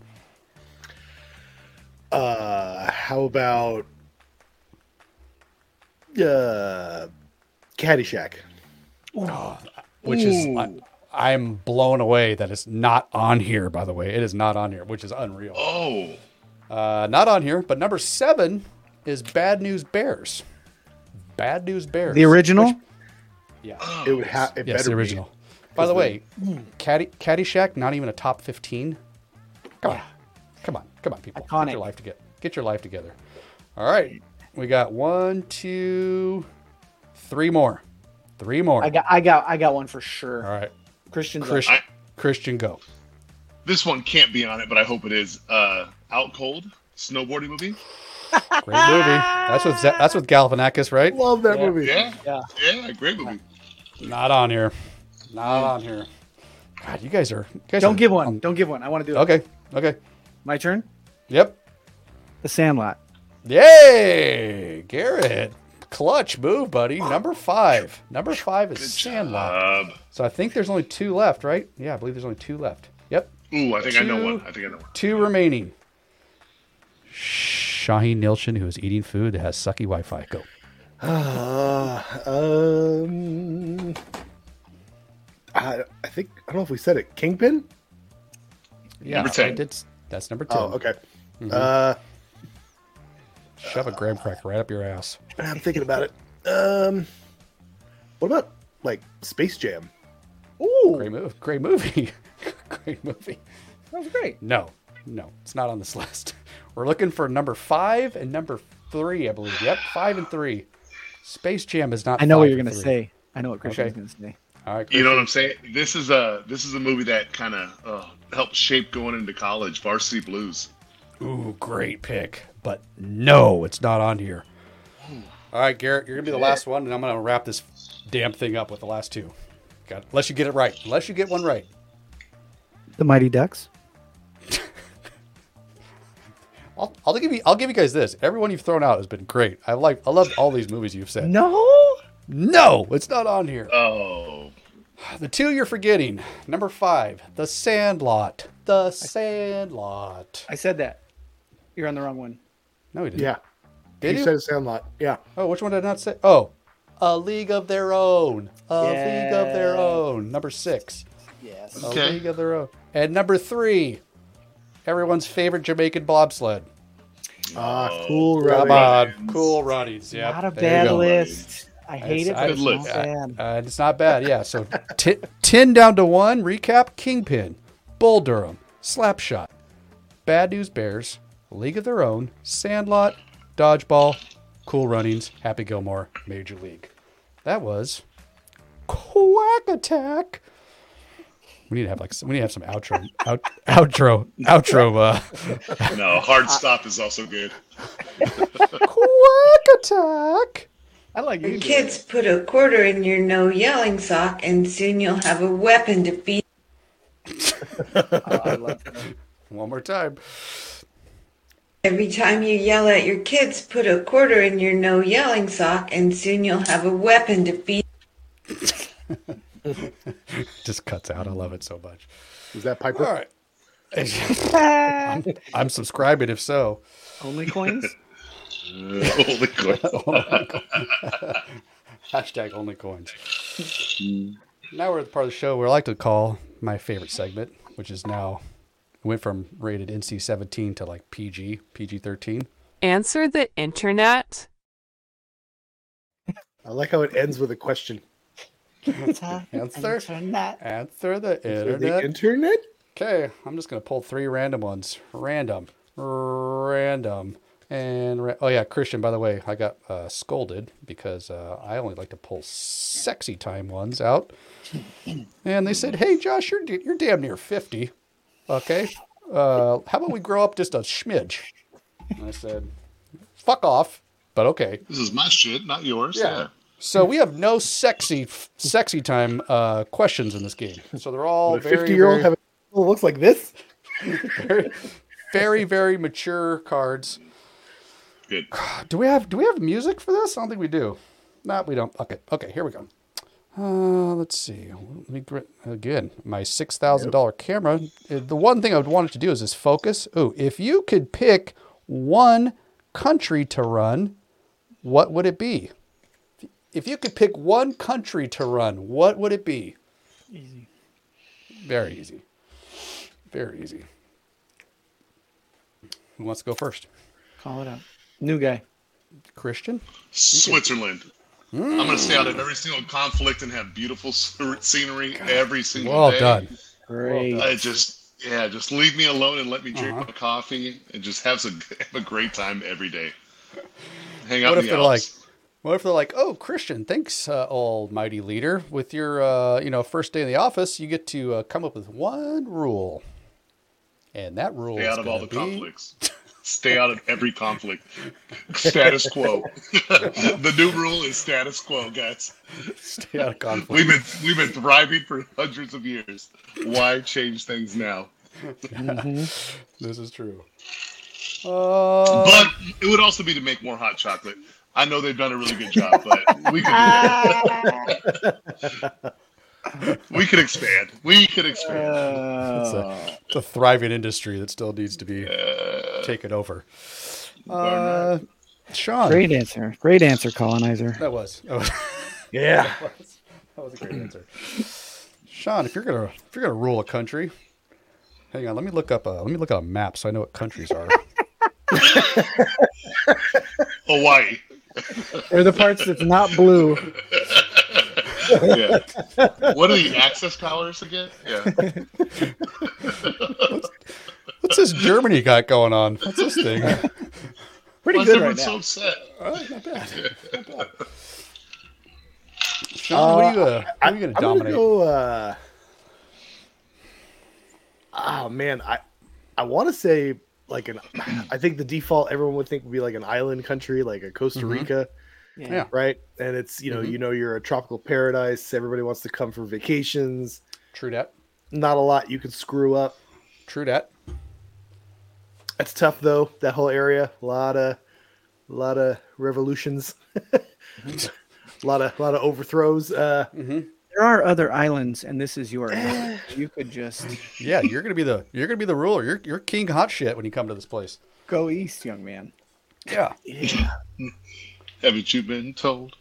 Uh, how about uh, Caddyshack? Which is Ooh. I, I'm blown away that it's not on here. By the way, it is not on here, which is unreal. Oh, Uh, not on here, but number seven is Bad News Bears. Bad News Bears. The original? Which- yeah. It would have. It Yes, better the be. Original. By the way, Caddy, Caddyshack, not even a top 15. Come on. Come on. Come on, people. Get your life together. Get your life together. All right. We got one, two, three more. Three more. I got I got I got one for sure. All right. Christian's up. Christian, I- Christian, go. This one can't be on it, but I hope it is. Uh, Out Cold, snowboarding movie. Great movie. That's with that's with Galifianakis, right? Love that Yeah. movie. Yeah, Yeah. yeah, great movie. Not on here. Not on here. God, you guys are. You guys Don't are- give one. um, Don't give one. I want to do it. okay. Okay. My turn. Yep. The Sandlot. Yay, Garrett. Clutch move, buddy. Number five. Number five is Sandlot. Um, So I think there's only two left, right? Yeah, I believe there's only two left. Yep. ooh, I think I know Two. one. I think I know one. Two remaining. Shaheen Nilsson, who is eating food that has sucky Wi Fi. Go. Uh, um, I, I think I don't know if we said it. Kingpin. Yeah, Number I 10. did- that's number 10. Oh, okay. Mm-hmm. Uh, Shove a graham cracker right up your ass. I'm thinking about it. Um, what about like Space Jam? Ooh, Great move. Great movie. Great movie. that was great. No, no, it's not on this list. We're looking for number five and number three, I believe. Yep, five and three. Space Jam is not. I know what you're gonna three. say. I know what Christian's Okay. gonna say. All right, You know what I'm saying? This is a this is a movie that kind of uh, helped shape going into college. Varsity Blues. Ooh, great pick. But no, it's not on here. All right, Garrett, you're gonna be the last one, and I'm gonna wrap this damn thing up with the last two. Got unless you get it right. Unless you get one right. The Mighty Ducks. I'll, I'll give you. I'll give you guys this. Everyone you've thrown out has been great. I like. I love all these movies you've said. No. No, it's not on here. Oh, The two you're forgetting. Number five, The Sandlot. The Sandlot. I said that. You're on the wrong one. No, he didn't. Yeah, Did you you? said Sandlot. Yeah, Oh, which one did I not say? Oh, A League of Their Own. A League of Their Own. Number six. Yes. Okay. A Okay. League of Their Own. And number three, everyone's favorite Jamaican bobsled. ah, cool. Come on, Cool Runnings. Yeah, Not a bad list. I hate it, I- but it's Good not list. bad. Uh, it's not bad, yeah. So t- 10 down to 1. Recap Kingpin, Bull Durham, Slapshot, Bad News Bears, League of Their Own, Sandlot, Dodgeball, Cool Runnings, Happy Gilmore, Major League. That was Quack Attack. We need to have like some, we need to have some outro out, outro outro uh no, Hard Stop is also good. Quack Attack. I like you. Kids, put a quarter in your no yelling sock, and soon you'll have a weapon to beat. Oh, I love that. One more time. Every time you yell at your kids, put a quarter in your no yelling sock, and soon you'll have a weapon to beat. Just cuts out. I love it so much. Is that Piper? All right. I'm, I'm subscribing if so. Only coins. Holy crap. Hashtag only coins. now we're at the part of the show where I like to call my favorite segment, which is now went from rated NC 17 to like PG, PG 13. Answer the internet. I like how it ends with a question. Answer. the Internet. Answer the For the internet. internet? Okay, I'm just gonna pull three random ones. Random, random, and ra- oh yeah, Christian. By the way, I got uh, scolded because uh, I only like to pull sexy time ones out, and they said, "Hey, Josh, you're you're damn near 50. Okay, uh, how about we grow up just a smidge?" And I said, "Fuck off," but okay. This is my shit, not yours. Yeah. Yeah. So we have no sexy sexy time uh, questions in this game. So they're all Would a very 50 year old very- have a looks like this? very, very, very mature cards. Good. Do we have do we have music for this? I don't think we do. No, we don't. Okay, okay, here we go. Uh, let's see. Let me gr- again my six thousand dollar camera. uh, The one thing I would want it to do is this focus. Ooh, if you could pick one country to run, what would it be? If you could pick one country to run, what would it be? Easy. Very easy. Very easy. Who wants to go first? Call it out. New guy. Christian. Switzerland. I'm gonna stay out of every single conflict and have beautiful sce- scenery every single day. Well day. done. Great. I just yeah, just leave me alone and let me drink Uh-huh. my coffee and just have some have a great time every day. Hang out What in if the they're like, what if they're like, oh, Christian, thanks, uh, almighty leader. With your, uh, you know, first day in the office, you get to uh, come up with one rule, and that rule Stay is out of all the be- conflicts. Stay out of every conflict. Status quo. the new rule is status quo, guys. Stay out of conflict. We've been we've been thriving for hundreds of years. Why change things now? This is true. Uh, But it would also be to make more hot chocolate. I know they've done a really good job, but we could we could expand. We could expand. it's, a, it's a thriving industry that still needs to be taken over. Uh, Sean, Great answer. Great answer, colonizer. that was, that was Yeah. that was a great answer. Sean, if you're gonna if you're gonna rule a country, hang on, let me look up a let me look at a map so I know what countries are. Hawaii. They're the parts that's not blue. Yeah. What are the access colors again? Yeah. What's this Germany got going on? What's this thing? Pretty Why good right everyone so upset? All right, not bad. Not bad. Sean, what are you, uh, what are you gonna I'm dominate? gonna go. Uh, oh man, I I want to say like an. I think the default everyone would think would be like an island country, like a Costa Mhm. Rica, Yeah. right? And it's you know Mhm. you know you're a tropical paradise. Everybody wants to come for vacations. True that. Not a lot you can screw up. True that. It's tough though. That whole area, a lot of, a lot of revolutions, a lot of, a lot of overthrows. Uh, Mm-hmm. There are other islands, and this is yours. you could just Yeah, you're gonna be the you're gonna be the ruler. You're you're king hot shit when you come to this place. go east, young man. Yeah. yeah. Haven't you been told?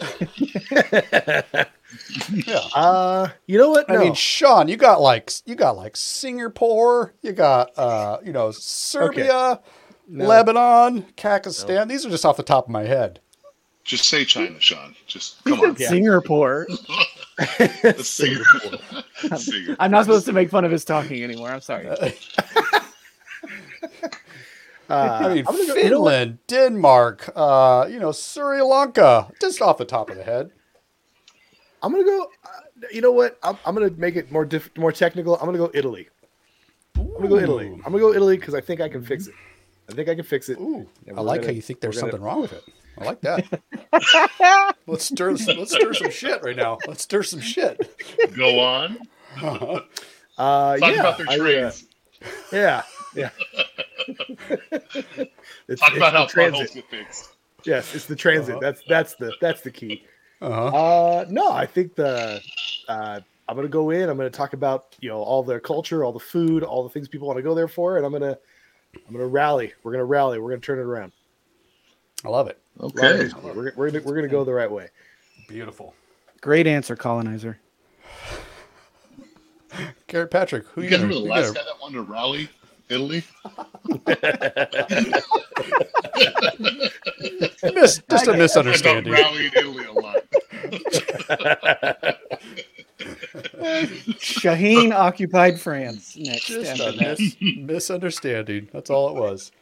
Yeah. Uh, you know what? I mean, Sean, you got like you got like Singapore, you got uh, you know, Serbia, No. Lebanon, Kakistan. These are just off the top of my head. Just say China, Sean. Just come on. Singapore. Singapore. Singapore. I'm not supposed to make fun of his talking anymore. I'm sorry. Uh, I mean, I'm gonna go- you know? Finland, Denmark, uh, you know, Sri Lanka, just off the top of the head. I'm gonna go. Uh, you know what? I'm, I'm gonna make it more diff, more technical. I'm gonna go Italy. I'm gonna go Italy. I'm gonna go Italy because I think I can fix it. I think I can fix it. Ooh, I like gonna- how you think there's we're gonna- something wrong with it. I like that. let's stir let's stir some shit right now. Let's stir some shit. Go on. Uh-huh. Uh, Talk yeah, about their I, uh, yeah, yeah. It's- Talk it's about how transit. potholes get fixed. Yes, it's the transit. That's that's the that's the key. Uh-huh. Uh, no, I think the uh, I'm gonna go in. I'm gonna talk about you know all their culture, all the food, all the things people want to go there for, and I'm gonna I'm gonna rally. We're gonna rally. We're gonna turn it around. I love it. Okay. We're, we're gonna we're gonna go the right way. Beautiful. Great answer, colonizer. Garrett Patrick, who You you guys gonna, remember the you last gonna- guy that wanted to rally Italy? Mis- just a I misunderstanding. I rallied Italy a lot. Shaheen occupied France. Next. Just a mis- misunderstanding. That's all it was.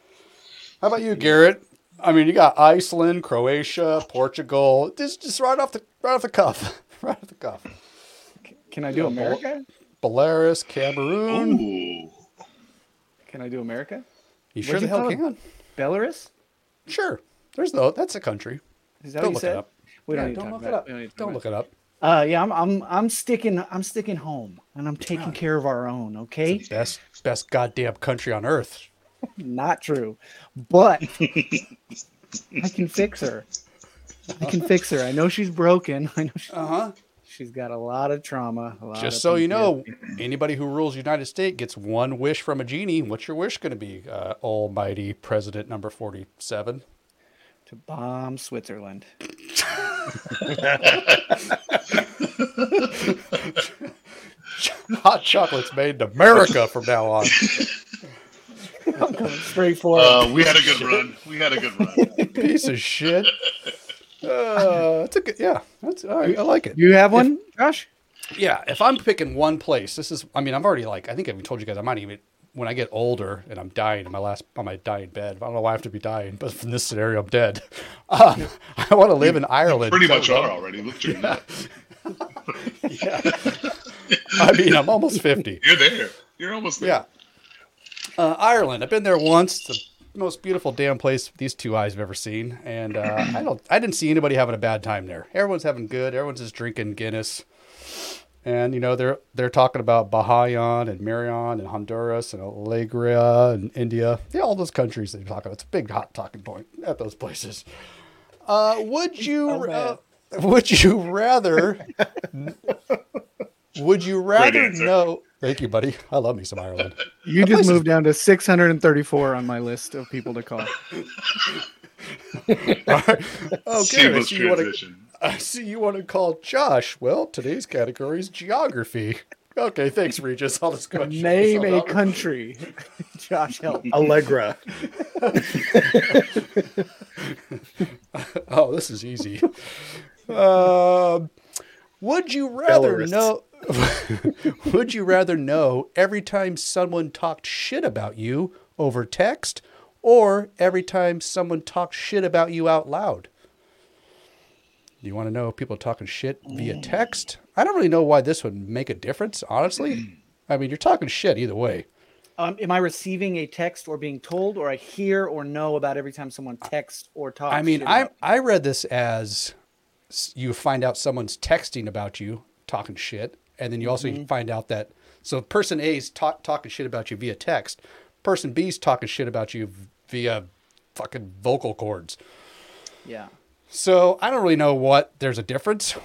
How about you, Garrett? I mean, you got Iceland, Croatia, Portugal. Just, just right off the right off the cuff, right off the cuff. Can I do America? Belarus, Cameroon. Ooh. Can I do America? You sure the hell can? Belarus? Sure. There's no. That's a country. Is that Don't what you look it said? up. We don't Yeah, to don't look it up. Don't, need to talk Don't about look it up. Uh, yeah, I'm, I'm, I'm sticking, I'm sticking home, and I'm taking care of our own. Okay, Best best goddamn country on earth. not true, but I can fix her. I can fix her. I know she's broken. I know she, Uh huh. She's got a lot of trauma. A lot Just of so you know, anybody who rules the United States gets one wish from a genie. What's your wish going to be, uh, Almighty President Number Forty-Seven? to bomb Switzerland. Hot chocolate's made in America from now on. I'm coming straight for it. Uh, we had a good run. We We had a good run. Piece of shit. Uh, it's a good, yeah. That's all right. I like it. You have one, Josh? Yeah, if I'm picking one place, this is. I mean, I'm already like. I think I've told you guys. I might even when I get older and I'm dying in my last on my dying bed. I don't know why I have to be dying, but from this scenario, I'm dead. Um, I want to live in Ireland. Pretty much are already. Look at your nuts. Yeah. I mean, I'm almost fifty. You're there. You're almost there. Yeah. Uh, Ireland. I've been there once. The most beautiful damn place these two eyes have ever seen, and uh, I don't. I didn't see anybody having a bad time there. Everyone's having good. Everyone's just drinking Guinness, and you know they're they're talking about Bahayan and Marion and Honduras and Alegria and India. Yeah, all those countries they talk about. It's a big hot talking point at those places. Uh, would you? uh, would you rather? would you rather know? Thank you, buddy. I love me some Ireland. You That place just is- moved down to 634 on my list of people to call. Okay, I Seamless see you want to. transition. I see you want to call Josh. Well, today's category is geography. Okay, thanks, Regis. I'll just go ahead and Name a out. country. Josh, help. Allegra. Oh, this is easy. Um, would you rather Belarus. know? would you rather know every time someone talked shit about you over text, or every time someone talked shit about you out loud? Do you want to know if people are talking shit via text? I don't really know why this would make a difference, honestly. I mean, you're talking shit either way. Um, am I receiving a text or being told, or I hear or know about every time someone texts or talks? I mean, I I read this as you find out someone's texting about you, talking shit, and then you also Mm-hmm. find out that so person A's talk, talking shit about you via text, person B's talking shit about you via fucking vocal cords. yeah. So I don't really know what there's a difference.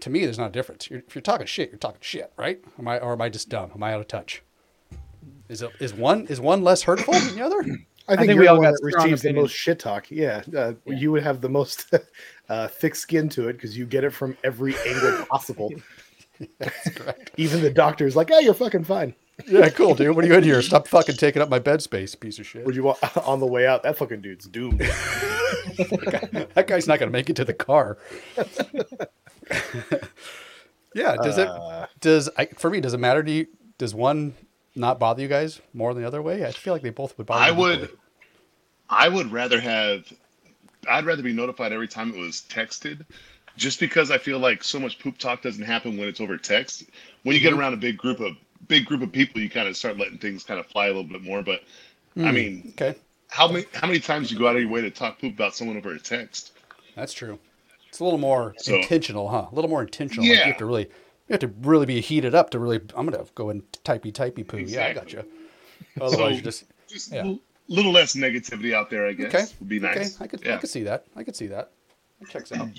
To me, there's not a difference. You're, if you're talking shit, you're talking shit, right? Am I or am I just dumb? Am I out of touch? Is it is one is one less hurtful than the other? I think, think you're we the all one got that strong receives the most shit talk. Yeah, uh, you would have the most uh, thick skin to it because you get it from every angle possible. Even the doctor's like, "Oh, you're fucking fine." Yeah, cool, dude. What are you in here? Stop fucking taking up my bed space, piece of shit. Would you want on the way out? That fucking dude's doomed. that guy's not going to make it to the car. yeah. Does it? Uh. Does I, for me? Does it matter to you? Does one not bother you guys more than the other way? I feel like they both would bother. I would, equally. I would rather have, I'd rather be notified every time it was texted, just because I feel like so much poop talk doesn't happen when it's over text. When you get Mm-hmm. around a big group of big group of people, you kind of start letting things kind of fly a little bit more. But I mean, Okay, how many how many times you go out of your way to talk poop about someone over a text? that's true. It's a little more So- intentional, huh? A little more intentional. Like you have to really, you have to really be heated up to really. I'm gonna go and typey typey poo. Yeah, I got Exactly. you. Otherwise, So- you just Just Yeah. a little less negativity out there, I guess. Okay. Would be nice. Okay, I could yeah. I could see that. I could see that. That checks out.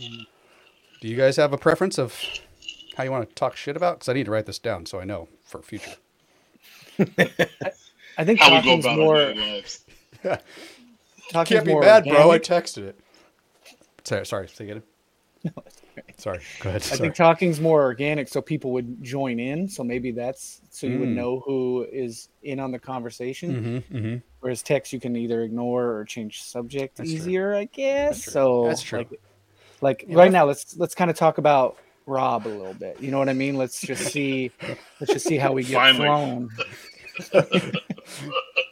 Do you guys have a preference of how you want to talk shit about? Because I need to write this down so I know for future. I think how we go talking's about more. our daily. Talking's Can't be more mad, bro. I texted it. Sorry, sorry. Say it again. Sorry. Go ahead. I Sorry. think talking's more organic, so people would join in. So maybe that's so you would Mm. know who is in on the conversation. hmm hmm Whereas text, you can either ignore or change subject That's true. easier, I guess. That's true. So That's true. Like, like Yeah, right now, let's let's kind of talk about Rob a little bit. You know what I mean? Let's just see, let's just see how we get Finally. thrown.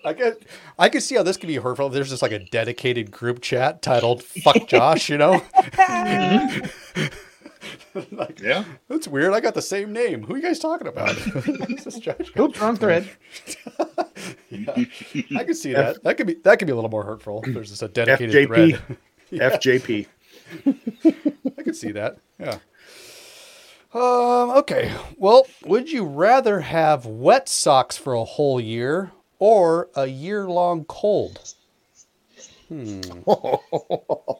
I get. I could see how this could be hurtful. There's just like a dedicated group chat titled "Fuck Josh," you know. like, Yeah. that's weird. I got the same name. Who are you guys talking about? Is this Josh? Oops, wrong thread. I could see that. That could be that could be a little more hurtful. There's just a dedicated FJP. thread. FJP. I could see that. Yeah. Um. Okay. Well, would you rather have wet socks for a whole year or a year-long cold? Hmm.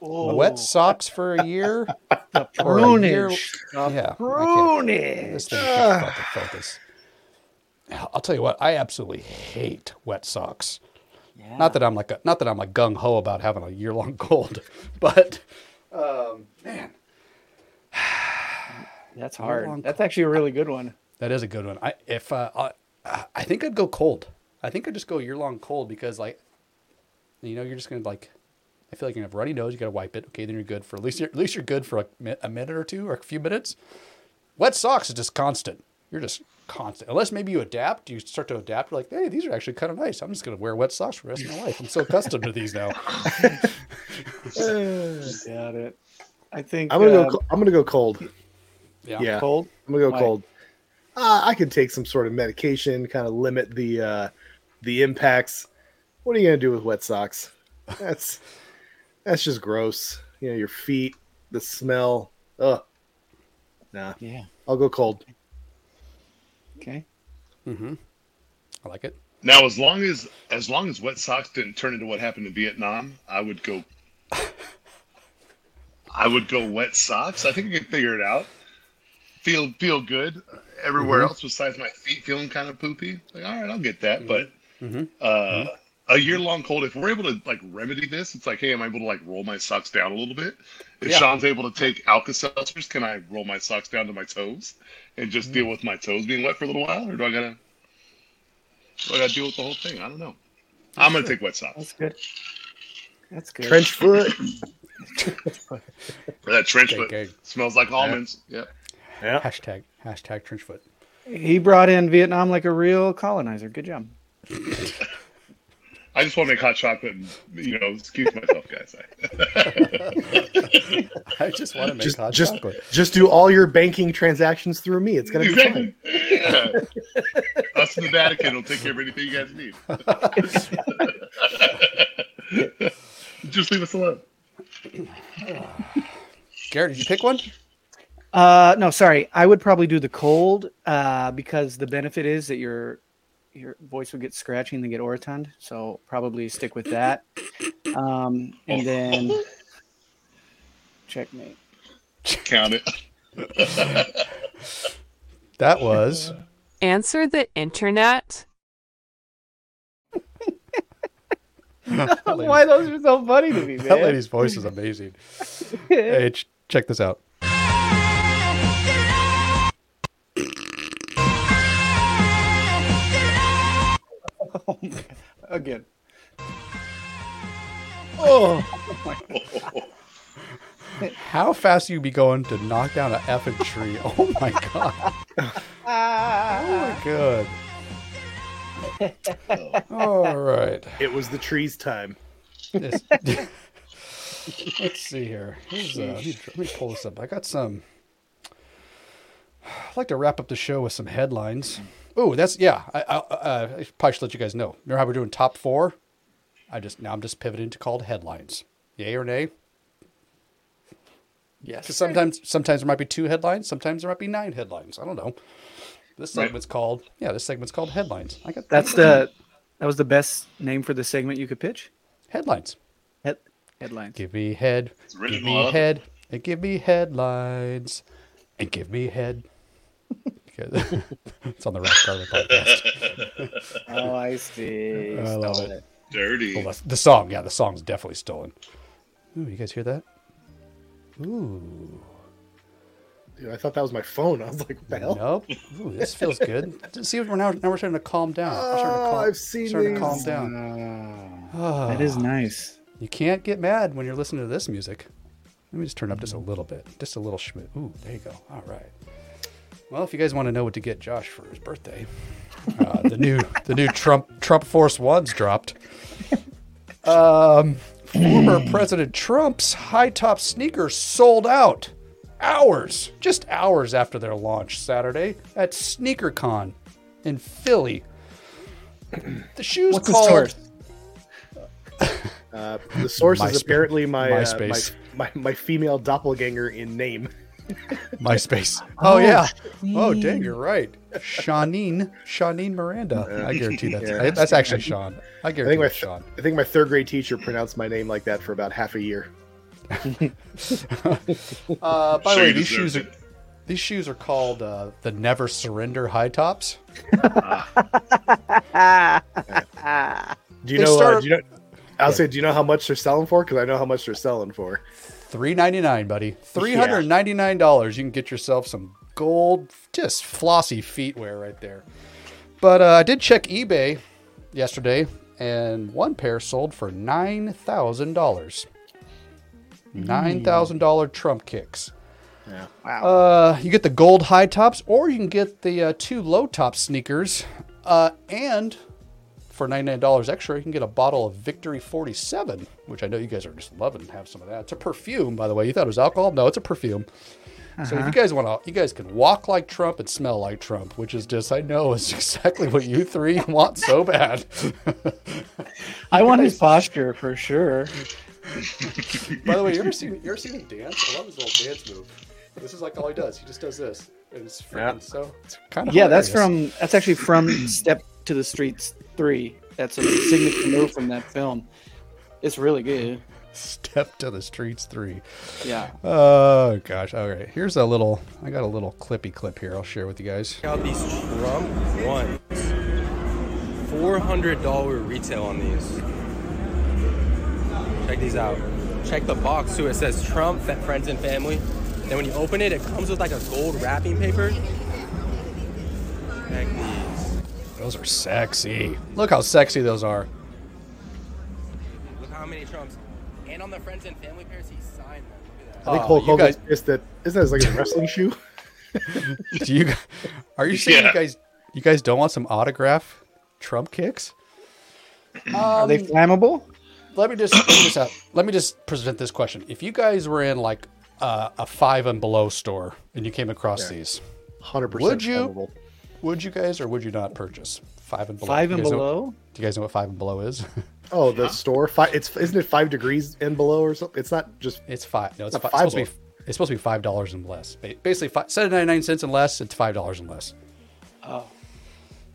Wet socks for a year or a year? Prunage. Yeah. I can't- Prunage. This thing can't fucking focus. I'll tell you what. I absolutely hate wet socks. Not that I'm like a, not that I'm like gung ho about having a year long cold, but um, man, That's long hard. That's actually a really good one. that is a good one. I if uh, I, I think I'd go cold. I think I'd just go year long cold because like, you know, you're just gonna like I feel like you have runny nose. You got to wipe it. Okay, then you're good for at least. You're, at least you're good for a, a minute or two or a few minutes. Wet socks is just constant. You're just constant. Unless maybe you adapt. You start to adapt. You're like, hey, these are actually kind of nice. I'm just gonna wear wet socks for the rest of my life. I'm so accustomed to these now. Got it. I think I'm gonna um, go. I'm gonna go cold. Yeah. Yeah, cold. I'm gonna go Why? cold. Uh, I could take some sort of medication, kind of limit the uh, the impacts. What are you gonna do with wet socks? That's that's just gross. You know, your feet, the smell. Ugh. Nah, Yeah. I'll go cold. Okay. Mm-hmm. I like it. Now, as long as as long as wet socks didn't turn into what happened in Vietnam, I would go. I would go wet socks. I think I can figure it out. Feel feel good everywhere Mhm. else besides my feet feeling kind of poopy. Like, all right, I'll get that. But Mm-hmm. uh, a year long cold. If we're able to like remedy this, it's like, hey, am I able to like roll my socks down a little bit? If Yeah. Sean's able to take Alka Seltzers, can I roll my socks down to my toes and just deal mm. with my toes being wet for a little while, or do I gotta? Do I gotta deal with the whole thing? I don't know. I'm gonna take wet socks. That's good. That's good. Trench foot. That trench foot okay. smells like almonds. Yep. Yeah. Hashtag hashtag trenchfoot. He brought in Vietnam like a real colonizer. Good job. I just want to make hot chocolate and you know excuse myself, guys. I just want to make Just hot just chocolate. just do all your banking transactions through me. It's gonna be fine. exactly. Yeah. Us in the Vatican will take care of anything you guys need. just leave us alone. Garrett, did you pick one? Uh, no, sorry. I would probably do the cold uh, because the benefit is that your your voice would get scratchy and then get orotund. So probably stick with that. Um, and then checkmate. Count it. That was Answer the internet. Why those are so funny to me, man. that lady's voice is amazing. hey, ch- check this out. Again. Oh, my god! how fast you be going to knock down an effing tree? Oh my god! Oh my god! All right. It was the trees time. This- Let's see here. Uh, let, me, let me pull this up. I got some. I'd like to wrap up the show with some headlines. Oh, that's yeah. I, I, uh, I probably should let you guys know. Remember how we're doing top four? I just now I'm just pivoting to called headlines. Yay or nay? Yes. Because sometimes sometimes there might be two headlines. Sometimes there might be nine headlines. I don't know. This Right. segment's called yeah. This segment's called headlines. I got That's the that was the best name for the segment you could pitch. headlines. Head, headlines. Give me head. Give me love head. And give me headlines. And give me head. Because- it's on the Rock Garden podcast. Oh, I see. I love Stole it. Dirty. Well, that's- the song, yeah, the song's definitely stolen. Ooh, you guys hear that? Ooh, Dude, I thought that was my phone. I was like, what the hell? nope. Ooh, this feels good. See, we're now now we're starting to calm down. We're starting to Oh, calm, I've seen starting to calm these. down. Ah, that is nice. You can't get mad when you're listening to this music. Let me just turn up just a little bit, just a little schmidt. Ooh, there you go. All right. Well, if you guys want to know what to get Josh for his birthday, uh, the new the new Trump Trump Force Ones dropped. Um, former President Trump's high top sneakers sold out hours, just hours after their launch Saturday at SneakerCon in Philly. The shoes What's called source? Uh, the source is MySpace- apparently my, uh, my my my female doppelganger in name. MySpace. Oh, yeah. Oh, dang, you're right. Shawneen, Shawneen Miranda. I guarantee that's Yeah. that's actually Sean. I I think my Sean. I think my third grade teacher pronounced my name like that for about half a year. Uh, by the Sure way, these deserves shoes are these shoes are called uh, the Never Surrender high tops. Do you They know? start- uh, do you know? I'll say, do you know how much they're selling for? Because I know how much they're selling for. Three ninety nine, buddy. Three hundred ninety nine dollars. You can get yourself some gold, just flossy feetwear right there. But uh, I did check eBay yesterday, and one pair sold for nine thousand dollars. Nine thousand dollar Trump kicks. Yeah. Wow. Uh, you get the gold high tops, or you can get the uh, two low top sneakers. Uh, and for ninety nine dollars extra, you can get a bottle of Victory forty seven, which I know you guys are just loving to have some of that. It's a perfume, by the way. You thought it was alcohol? No, it's a perfume. So if you uh-huh. guys want to, you guys can walk like Trump and smell like Trump, which is just I know is exactly what you three want so bad. I want his posture for sure. By the way, you ever seen you ever seen him dance? I love his little dance move. This is like all he does. He just does this. And it's freaking Yeah. so it's kind of Yeah, that's from that's actually from Step to the Streets three. That's a signature move from that film. It's really good. Step to the Streets three. Yeah. Oh gosh. All right. Here's a little. I got a little clippy clip here. I'll share with you guys. Check out these Trump ones. Four hundred dollar retail on these. Check these out. Check the box too. It says Trump, friends and family. Then when you open it, it comes with like a gold wrapping paper. Check these. Those are sexy. Look how sexy those are. Look how many Trumps. And on the friends and family pairs, he signed them. Look at that. I think Oh, Hulk you Hogan's guys- pissed that isn't that like a wrestling shoe? Do you? Are you saying Yeah. you guys? You guys don't want some autograph Trump kicks? Are Um, they flammable? let me just let me just, let me just present this question: If you guys were in like uh, a five and below store and you came across these, Hundred percent. Would you? Would you guys or would you not purchase five and below? Five and guys know- below? do you guys know what five and below is? Oh, the store. Five. It's isn't it five degrees and below or something? It's not just. it's five. No, it's, Not fi- five it's supposed to be. It's supposed to be five dollars and less. Basically, five, instead of ninety nine cents and less, it's five dollars and less. Oh.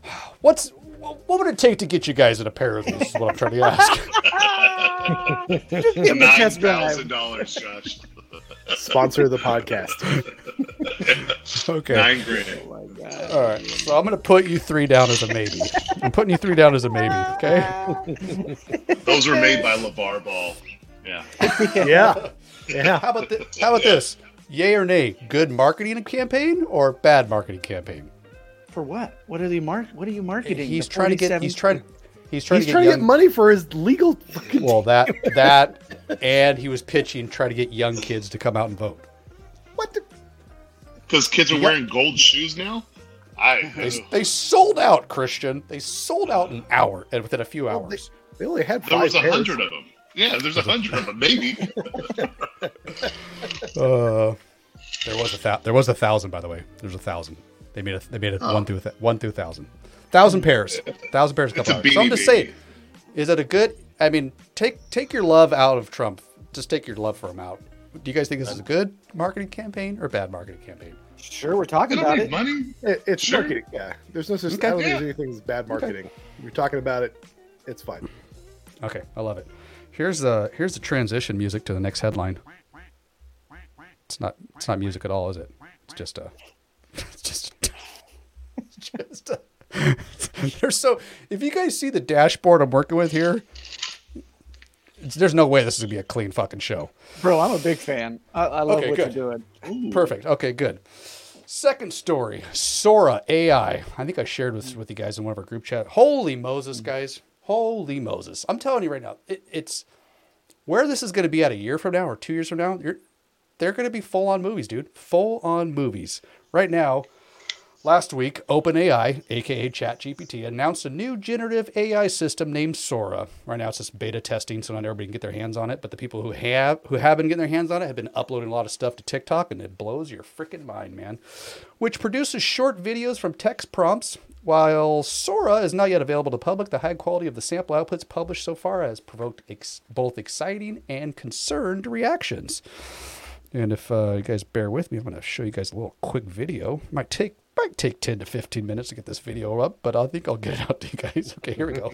What's what would it take to get you guys in a pair of these? Is what I'm trying to ask. Give me a Nine test drive. thousand dollars, Josh. Sponsor the podcast. okay. Nine grand. Oh my god. All right. So I'm going to put you three down as a maybe. I'm putting you three down as a maybe. Okay. Those were made by LaVar Ball. Yeah. Yeah. Yeah. How about this? How about this? Yay or nay? Good marketing campaign or bad marketing campaign? For what? What are they mark? What are you marketing? He's The trying to get. He's trying. He's trying He's to get trying to get money for his legal fucking. Well, that that, and he was pitching, trying to get young kids to come out and vote. What? The, Because kids are wearing gold shoes now. I. They, they sold out, Christian. They sold out an hour, and within a few Well, they- hours. they only had there was a hundred of them. Yeah, there's a hundred of them, maybe. Uh, there was a thou- there was a thousand, by the way. There's a thousand. They made a they made it one through th- one through thousand. Thousand pairs, thousand pairs, a couple a hours. So I'm just saying, is it a good? I mean, take take your love out of Trump. Just take your love for him out. Do you guys think this is a good marketing campaign or bad marketing campaign? Sure, we're talking about it. money. It, it's Sure. marketing. Yeah. There's no such. Okay. I don't think Yeah. there's anything that's bad marketing. We're talking about it. It's fine. Okay, I love it. Here's the here's the transition music to the next headline. It's not it's not music at all, is it? It's just a it's just it's just a, there's so if you guys see the dashboard I'm working with here, it's, there's no way this is gonna be a clean fucking show. Bro, I'm a big fan. I, I love Okay, what good. you're doing. Perfect. Okay, good. Second story, Sora AI. I think I shared with with you guys in one of our group chat. Holy Moses, mm. guys! Holy Moses! I'm telling you right now, it, it's where this is going to be at a year from now or two years from now. You're, they're going to be full on movies, dude. Full on movies. Right now, last week, OpenAI, aka ChatGPT, announced a new generative AI system named Sora. Right now, it's just beta testing, so not everybody can get their hands on it. But the people who have who have been getting their hands on it have been uploading a lot of stuff to TikTok, and it blows your freaking mind, man. Which produces short videos from text prompts. While Sora is not yet available to public, the high quality of the sample outputs published so far has provoked ex- both exciting and concerned reactions. And if uh, you guys bear with me, I'm going to show you guys a little quick video. Might take might take 10 to 15 minutes to get this video up, but I think I'll get it out to you guys. Okay, here we go.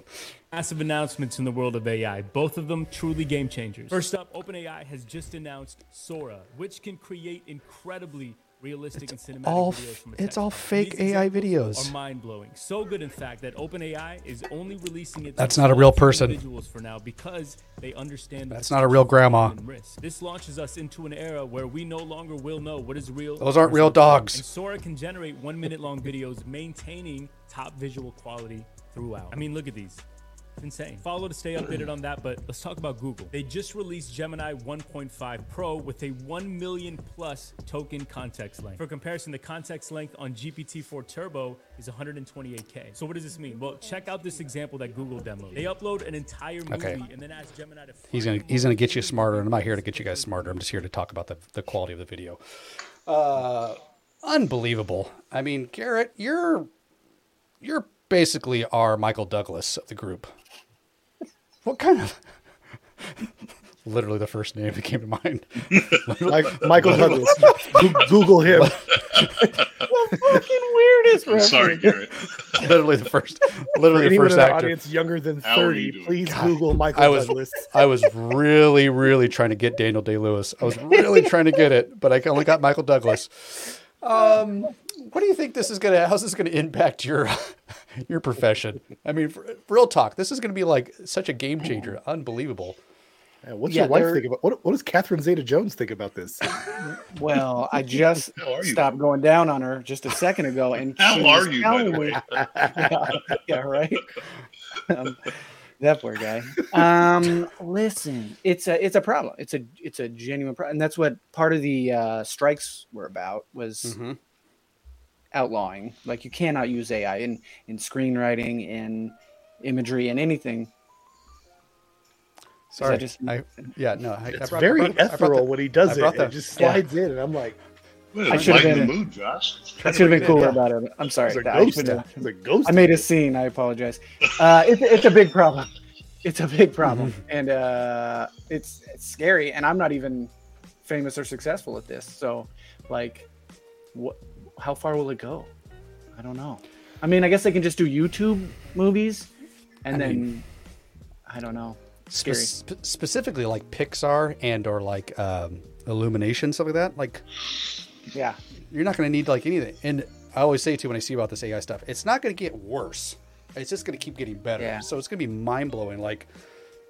Massive announcements in the world of AI, both of them truly game changers. First up, OpenAI has just announced Sora, which can create incredibly realistic and cinematic all videos from a it's all fake These AI videos. Are mind blowing. So good, in fact, that OpenAI is only releasing it. That's not a real person. Individuals for now because they understand. the That's not a real grandma. risk. This launches us into an era where we no longer will know what is real. Those aren't real dogs. And Sora can generate one minute long videos maintaining top visual quality throughout. I mean, look at these. It's insane. Follow to stay updated on that, but let's talk about Google. They just released Gemini 1.5 Pro with a 1 million plus token context length. For comparison, the context length on GPT-4 Turbo is 128K. So what does this mean? Well, check out this example that Google demoed. They upload an entire movie Okay. and then ask Gemini to He's gonna he's gonna get you smarter, and I'm not here to get you guys smarter. I'm just here to talk about the, the quality of the video. Uh, unbelievable. I mean, Garrett, you're you're basically our Michael Douglas of the group. What kind of literally the first name that came to mind? Like Michael Douglas. Google him. What fucking weirdest I'm reference. sorry, Garrett. literally the first, For literally the first in actor. audience younger than 30, you doing? please Google Michael I was Douglas. I was really really trying to get Daniel Day Lewis. I was really trying to get it, but I only got Michael Douglas. Um, what do you think this is gonna? How's this gonna impact your your profession? I mean, for, real talk. This is gonna be like such a game changer. Unbelievable. Yeah, what's Yeah, your wife they're- think about what, what does Catherine Zeta Jones think about this? Well, I just How are you? stopped going down on her just a second ago, and How she are was you, by telling the me- way? yeah, yeah, right. Um, that poor guy. Um, listen, it's a it's a problem. It's a it's a genuine problem, and that's what part of the uh, strikes were about was Mm-hmm. outlawing. Like you cannot use AI in in screenwriting, in imagery, and anything. Sorry, I just- I, yeah, no, I, I It's brought- very I brought- I ethereal the- when he does I it. brought It the- just Yeah. slides in, and I'm like, Way I should've lighten been- the mood, Josh. I should have been cooler about it. I'm sorry. there's a I ghost. should've- a ghost. I made a scene. I apologize. Uh, it's it's a big problem. It's a big problem, Mm-hmm. and uh, it's it's scary. And I'm not even famous or successful at this. So, like, what? How far will it go? I don't know. I mean, I guess they can just do YouTube movies, and I then mean- I don't know. Scary. spe- specifically like Pixar and or like um, Illumination stuff like that. Like Yeah, you're not going to need like anything. And I always say too when I see about this AI stuff, it's not going to get worse. It's just going to keep getting better. Yeah. So it's going to be mind blowing. Like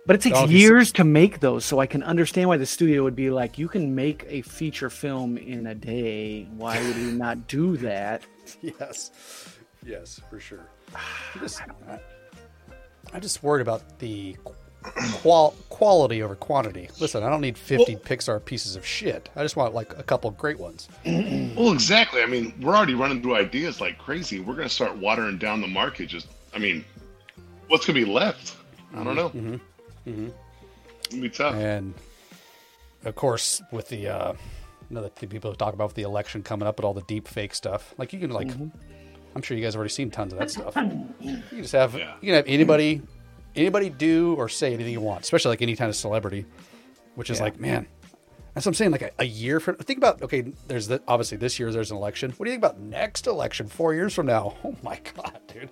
but it takes he's- years to make those. So I can understand why the studio would be like, you can make a feature film in a day. Why would we not do that? yes, yes, for sure. I'm just, I, I'm just worried about the qual- quality over quantity. Listen, I don't need 50 Pixar pieces of shit. I just want like a couple great ones. Well, exactly. I mean, we're already running through ideas like crazy. We're going to start watering down the market. Just, I mean, what's going to be left? I don't know. Mhm. Mhm. It's going to be tough. And of course, with the uh, another thing people talk about with the election coming up and all the deep fake stuff, like you can like, I'm sure you guys have already seen tons of that stuff. You just have Yeah. you can have anybody, anybody do or say anything you want, especially like any kind of celebrity, which is Yeah. like, man, that's what I'm saying. Like a, a year from, think about okay, there's the obviously this year there's an election. What do you think about next election four years from now? Oh my god, dude,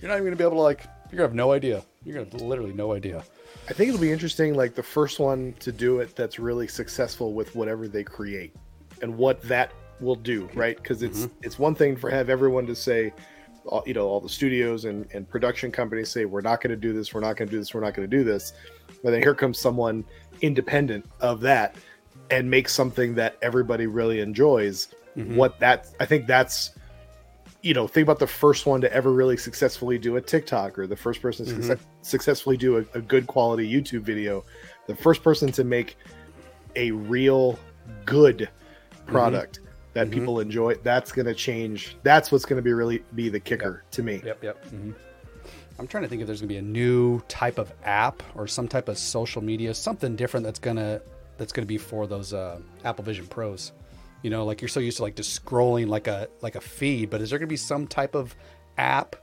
you're not even gonna be able to like, you're gonna have no idea. You're gonna have literally no idea. I think it'll be interesting, like the first one to do it that's really successful with whatever they create, and what that will do, right? Because it's mm-hmm. it's one thing for have everyone to say, all, you know, all the studios and and production companies say we're not going to do this, we're not going to do this, we're not going to do this, but then here comes someone independent of that and makes something that everybody really enjoys. Mm-hmm. What that I think that's you know, think about the first one to ever really successfully do a TikTok or the first person to mm-hmm. success- successfully do a, a good quality YouTube video, the first person to make a real good mm-hmm. product that people enjoy. That's going to change. That's what's going to be really be the kicker to me. Yep, yep. hmm I'm trying to think if there's gonna be a new type of app or some type of social media, something different that's gonna that's gonna be for those uh, Apple Vision Pros. You know, like you're so used to like just scrolling like a like a feed, but is there gonna be some type of app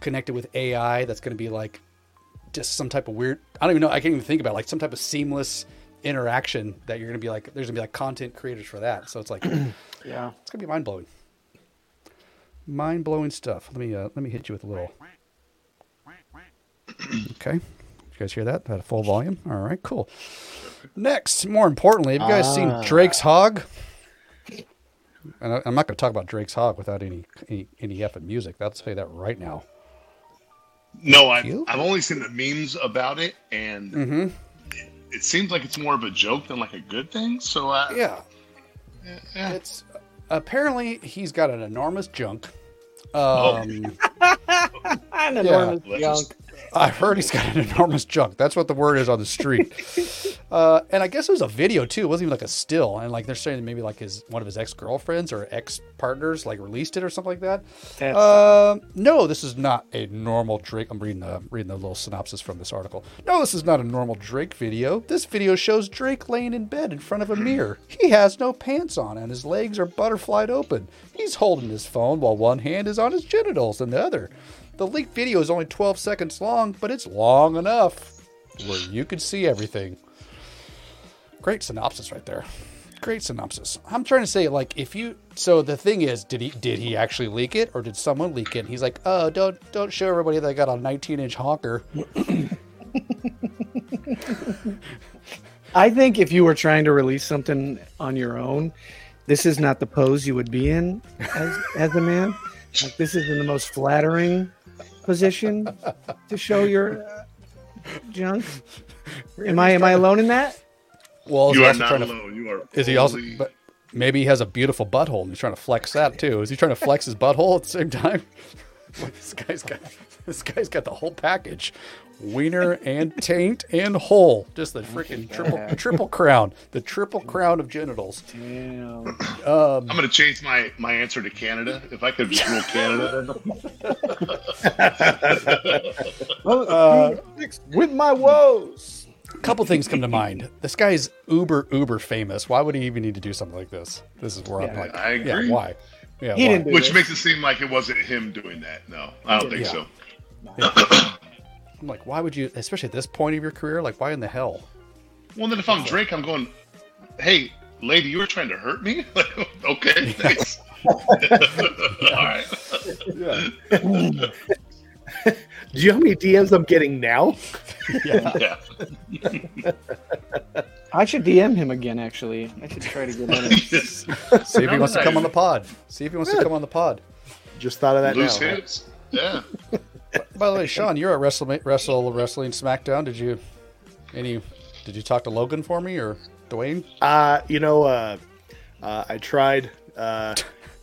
connected with AI that's gonna be like just some type of weird? I don't even know. I can't even think about it, like some type of seamless interaction that you're gonna be like. There's gonna be like content creators for that. So it's like Yeah. it's gonna be mind blowing. Mind blowing stuff. Let me uh, let me hit you with a little. Okay, you guys hear that? At a full volume. All right, cool. Next, more importantly, have you guys seen Ah. Drake's Hog? And I, I'm not going to talk about Drake's Hog without any any any effing music. I'll tell you that right now. No, I've, I've only seen the memes about it, and Mm-hmm. It, it seems like it's more of a joke than like a good thing. So, uh, Yeah, yeah. it's apparently he's got an enormous junk. Um, An Yeah. enormous Let's junk. I've heard he's got an enormous junk. That's what the word is on the street. Uh, and I guess it was a video too. It wasn't even like a still. And like they're saying maybe like his one of his ex girlfriends or ex partners like released it or something like that. Um, no, this is not a normal Drake. I'm reading the reading the little synopsis from this article. No, this is not a normal Drake video. This video shows Drake laying in bed in front of a mirror. He has no pants on and his legs are butterflied open. He's holding his phone while one hand is on his genitals and the other. The leaked video is only 12 seconds long, but it's long enough where you can see everything. Great synopsis right there. Great synopsis. I'm trying to say, like, if you so the thing is, did he did he actually leak it or did someone leak it? And he's like, oh, don't don't show everybody that I got a 19 inch honker. I think if you were trying to release something on your own, this is not the pose you would be in as, as a man. Like this is in the most flattering position to show your uh, junk. Am I am I alone in that? Well, is You he are also not trying to- alone. You are. Is he also? But maybe he has a beautiful butthole and he's trying to flex that too. Is he trying to flex his butthole at the same time? this guy's got this guy's got the whole package, wiener and taint and hole. Just the freaking triple triple crown, the triple crown of genitals. Damn. Um, I'm gonna change my my answer to Canada. If I could just rule Canada, Uh, with my woes. a couple things come to mind. This guy's uber uber famous. Why would he even need to do something like this? This is where I'm like, I yeah, why? Yeah, He why? didn't do which this. makes it seem like it wasn't him doing that. No, I don't think Yeah. so. I'm like, why would you, especially at this point of your career? Like, why in the hell? Well, then if I'm Drake, I'm going, "Hey, lady, you were trying to hurt me." Like, okay, thanks. All right. Do you know how many DMs I'm getting now? Yeah. I should DM him again. Actually, I should try to get at him. See if he wants to come on the pod. See if he wants to come on the pod. Just thought of that Loose now. hips. Yeah. By the way, Sean, you're at Wrestle Wrestle Wrestling SmackDown. Did you any? Did you talk to Logan for me or Dwayne? Uh, you know, uh, uh, I tried. Uh,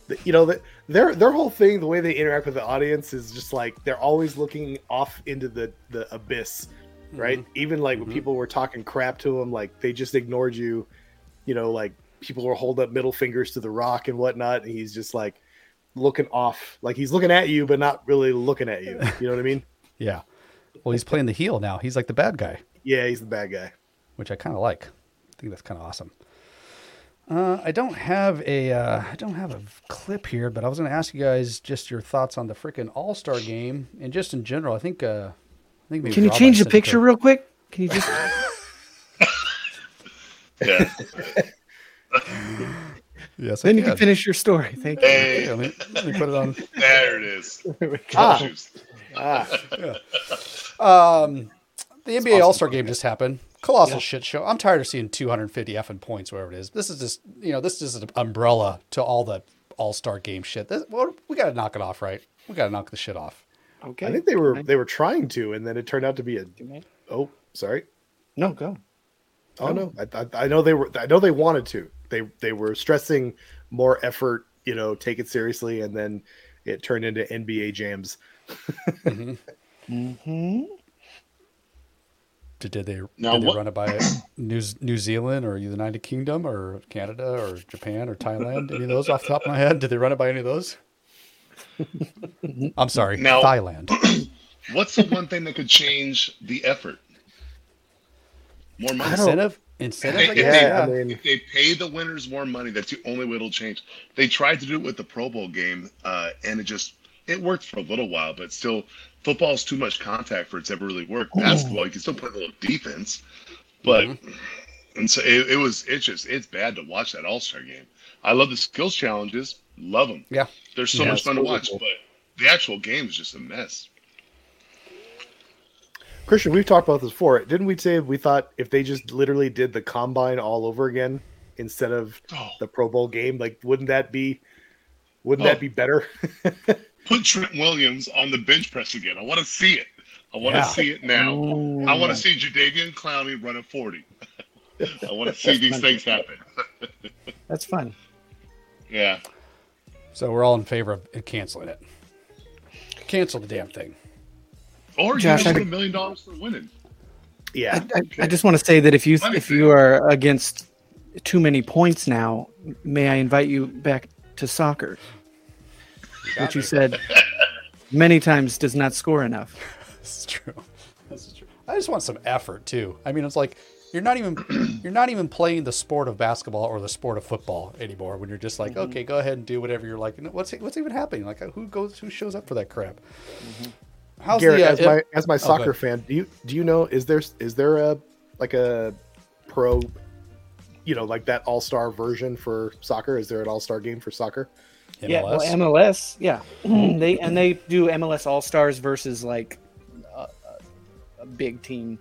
the, you know, the, their their whole thing, the way they interact with the audience is just like they're always looking off into the the abyss, right? Even like when people were talking crap to them, like they just ignored you. You know, like people were holding up middle fingers to the Rock and whatnot, and he's just like looking off, like he's looking at you, but not really looking at you. You know what I mean? Yeah. Well, he's playing the heel now. He's like the bad guy, Yeah, he's the bad guy. which I kind of like. I think that's kind of awesome. Uh, I don't have a uh, I don't have a clip here, but I was going to ask you guys just your thoughts on the freaking All Star game and just in general. I think uh, I think maybe Can you Rob change the picture to- real quick? Can you just? Yeah. Yes, I then you can can. finish your story. Thank you. Hey, Yeah, let, me, let me put it on. there it is. Ah. Juice. Ah, Um, the NBA All Star game just happened. Colossal shit show. I'm tired of seeing 250 effing points, wherever it is. This is just, you know, this is an umbrella to all the All Star game shit. This, well, we got to knock it off, right? We got to knock the shit off. Okay. I think they were they were trying to, and then it turned out to be a. Oh, sorry. No, go. Oh no, I, I, I know they were. I know they wanted to. They they were stressing more effort. You know, take it seriously, and then it turned into NBA jams. Mm-hmm. Did, did they, Now did they what- run it by New, New Zealand or the United Kingdom or Canada or Japan or Thailand? Any of those off the top of my head? Did they run it by any of those? I'm sorry, Now- Thailand. What's the one thing that could change the effort? More money. Incentive? Incentive? I If, guess? they, Yeah, I mean- if they pay the winners more money, that's the only way it'll change. They tried to do it with the Pro Bowl game, uh, and it just it worked for a little while, but still, football is too much contact for it to ever really work. Basketball, you can still play a little defense, but and so it, it was it's just it's bad to watch that All Star game. I love the skills challenges, love them. Yeah. They're so Yeah, much fun to watch, cool. but the actual game is just a mess. Christian, we've talked about this before. Didn't we say we thought if they just literally did the combine all over again instead of Oh. the Pro Bowl game, like wouldn't that be wouldn't Oh. that be better? Put Trent Williams on the bench press again. I want to see it. I want Yeah. to see it now. I want to see Jadeveon Clowney run a 40. I want to see these things happen. That's fun. yeah. So we're all in favor of canceling it. Cancel the damn thing. Or Josh, you I- just get a million dollars for winning. Yeah. I, I just want to say that if you Money if you are against too many points now, may I invite you back to soccer, which you said many times does not score enough. This is true. This is true. I just want some effort too. I mean, it's like you're not even you're not even playing the sport of basketball or the sport of football anymore. When you're just like, mm-hmm. okay, go ahead and do whatever you're like. What's what's even happening? Like, who goes? Who shows up for that crap? Mm-hmm. How's Garrett, the uh, as my as my Oh, soccer go fan, do you do you know is there is there a like a pro, you know, like that all star version for soccer? Is there an all star game for soccer? Yeah, well, MLS, yeah, they and they do MLS All Stars versus like a, a- a big team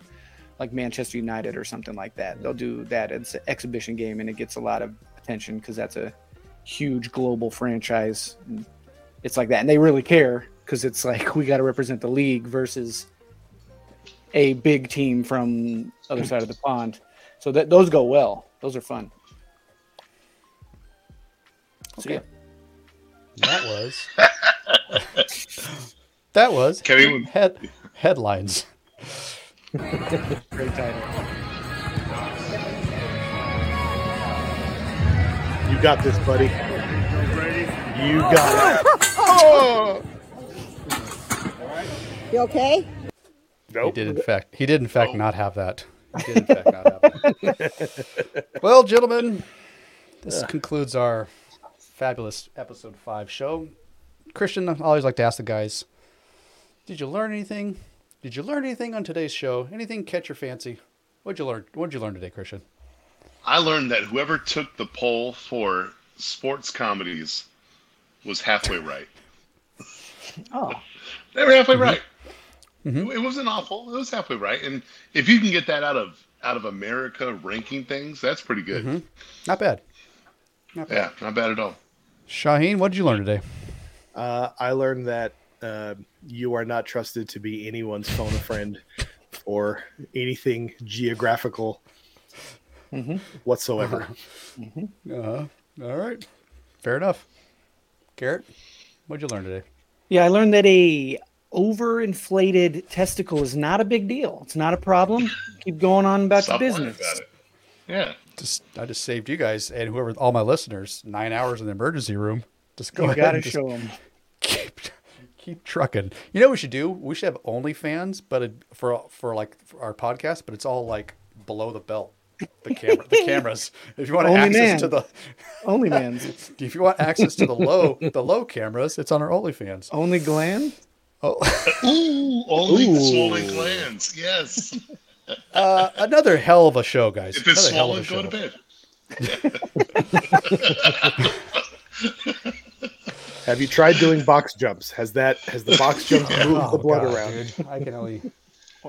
like Manchester United or something like that. They'll do that. It's an exhibition game, and it gets a lot of attention because that's a huge global franchise. It's like that, and they really care because it's like we got to represent the league versus a big team from other side of the pond. So that those go well. Those are fun. So, yeah. That was that was Kevin- head headlines. Great title. You got this, buddy. You got it. Oh! You okay? He did in fact he did in fact not have that. He did in fact not have that. well, gentlemen, this concludes our fabulous episode five show. Christian, I always like to ask the guys, did you learn anything? Did you learn anything on today's show? Anything catch your fancy? What'd you learn? What'd you learn today, Christian? I learned that whoever took the poll for sports comedies was halfway right. Oh. They were halfway Mhm. Right. It wasn't awful. It was halfway right. And if you can get that out of out of America ranking things, that's pretty good. Mhm. Not bad. Not bad. Yeah, not bad at all. Shaheen, what did you learn today? Uh, I learned that uh, you are not trusted to be anyone's phone a friend or anything geographical whatsoever. Uh, all right. Fair enough. Garrett, what'd you learn today? Yeah, I learned that a overinflated testicle is not a big deal. It's not a problem. Keep going on about Stop your business. about it. Yeah. Just I just saved you guys and whoever all my listeners nine hours in the emergency room. Just go You ahead gotta and just show 'em. Keep, keep trucking. You know what we should do? We should have OnlyFans, but it, for for like for our podcast, but it's all like below the belt. The camera, the cameras. If you want Only access man. to the Only mans. if you want access to the low the low cameras, it's on our OnlyFans. Only gland? Oh, Ooh, only Ooh. swollen glands. Yes. uh, another hell of a show, guys. If it's Another hell swollen, go show. to bed. Have you tried doing box jumps? Has that has the box jumps moved Oh, the blood God, around? dude. I can only.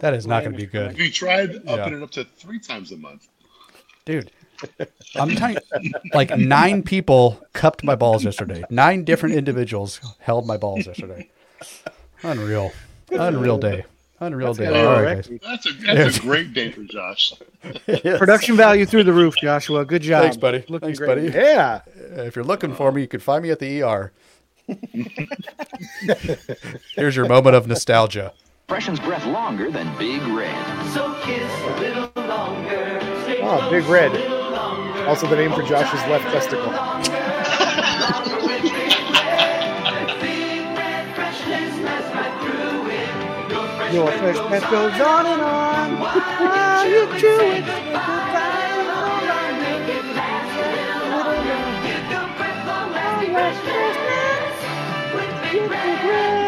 That is not going to be good. Have you tried Yeah. it up to three times a month? dude. I'm telling you, like nine people cupped my balls yesterday. Nine different individuals held my balls yesterday. Unreal, unreal day, unreal day. gotta be All a right, record. guys. That's a that's a great day for Josh. Yes. Production value through the roof, Joshua. Good job. Thanks, buddy. Looking Thanks, great. buddy. Yeah. Uh, If you're looking for me, you can find me at the ER. Here's your moment of nostalgia. Freshens breath longer than Big Red. So kiss a little longer. Stay Oh, Big Red. Also the name for Josh's left testicle. Your first pet goes on and on. While you chew it, goodbye a little longer. Little longer. Your first breath. With big breath.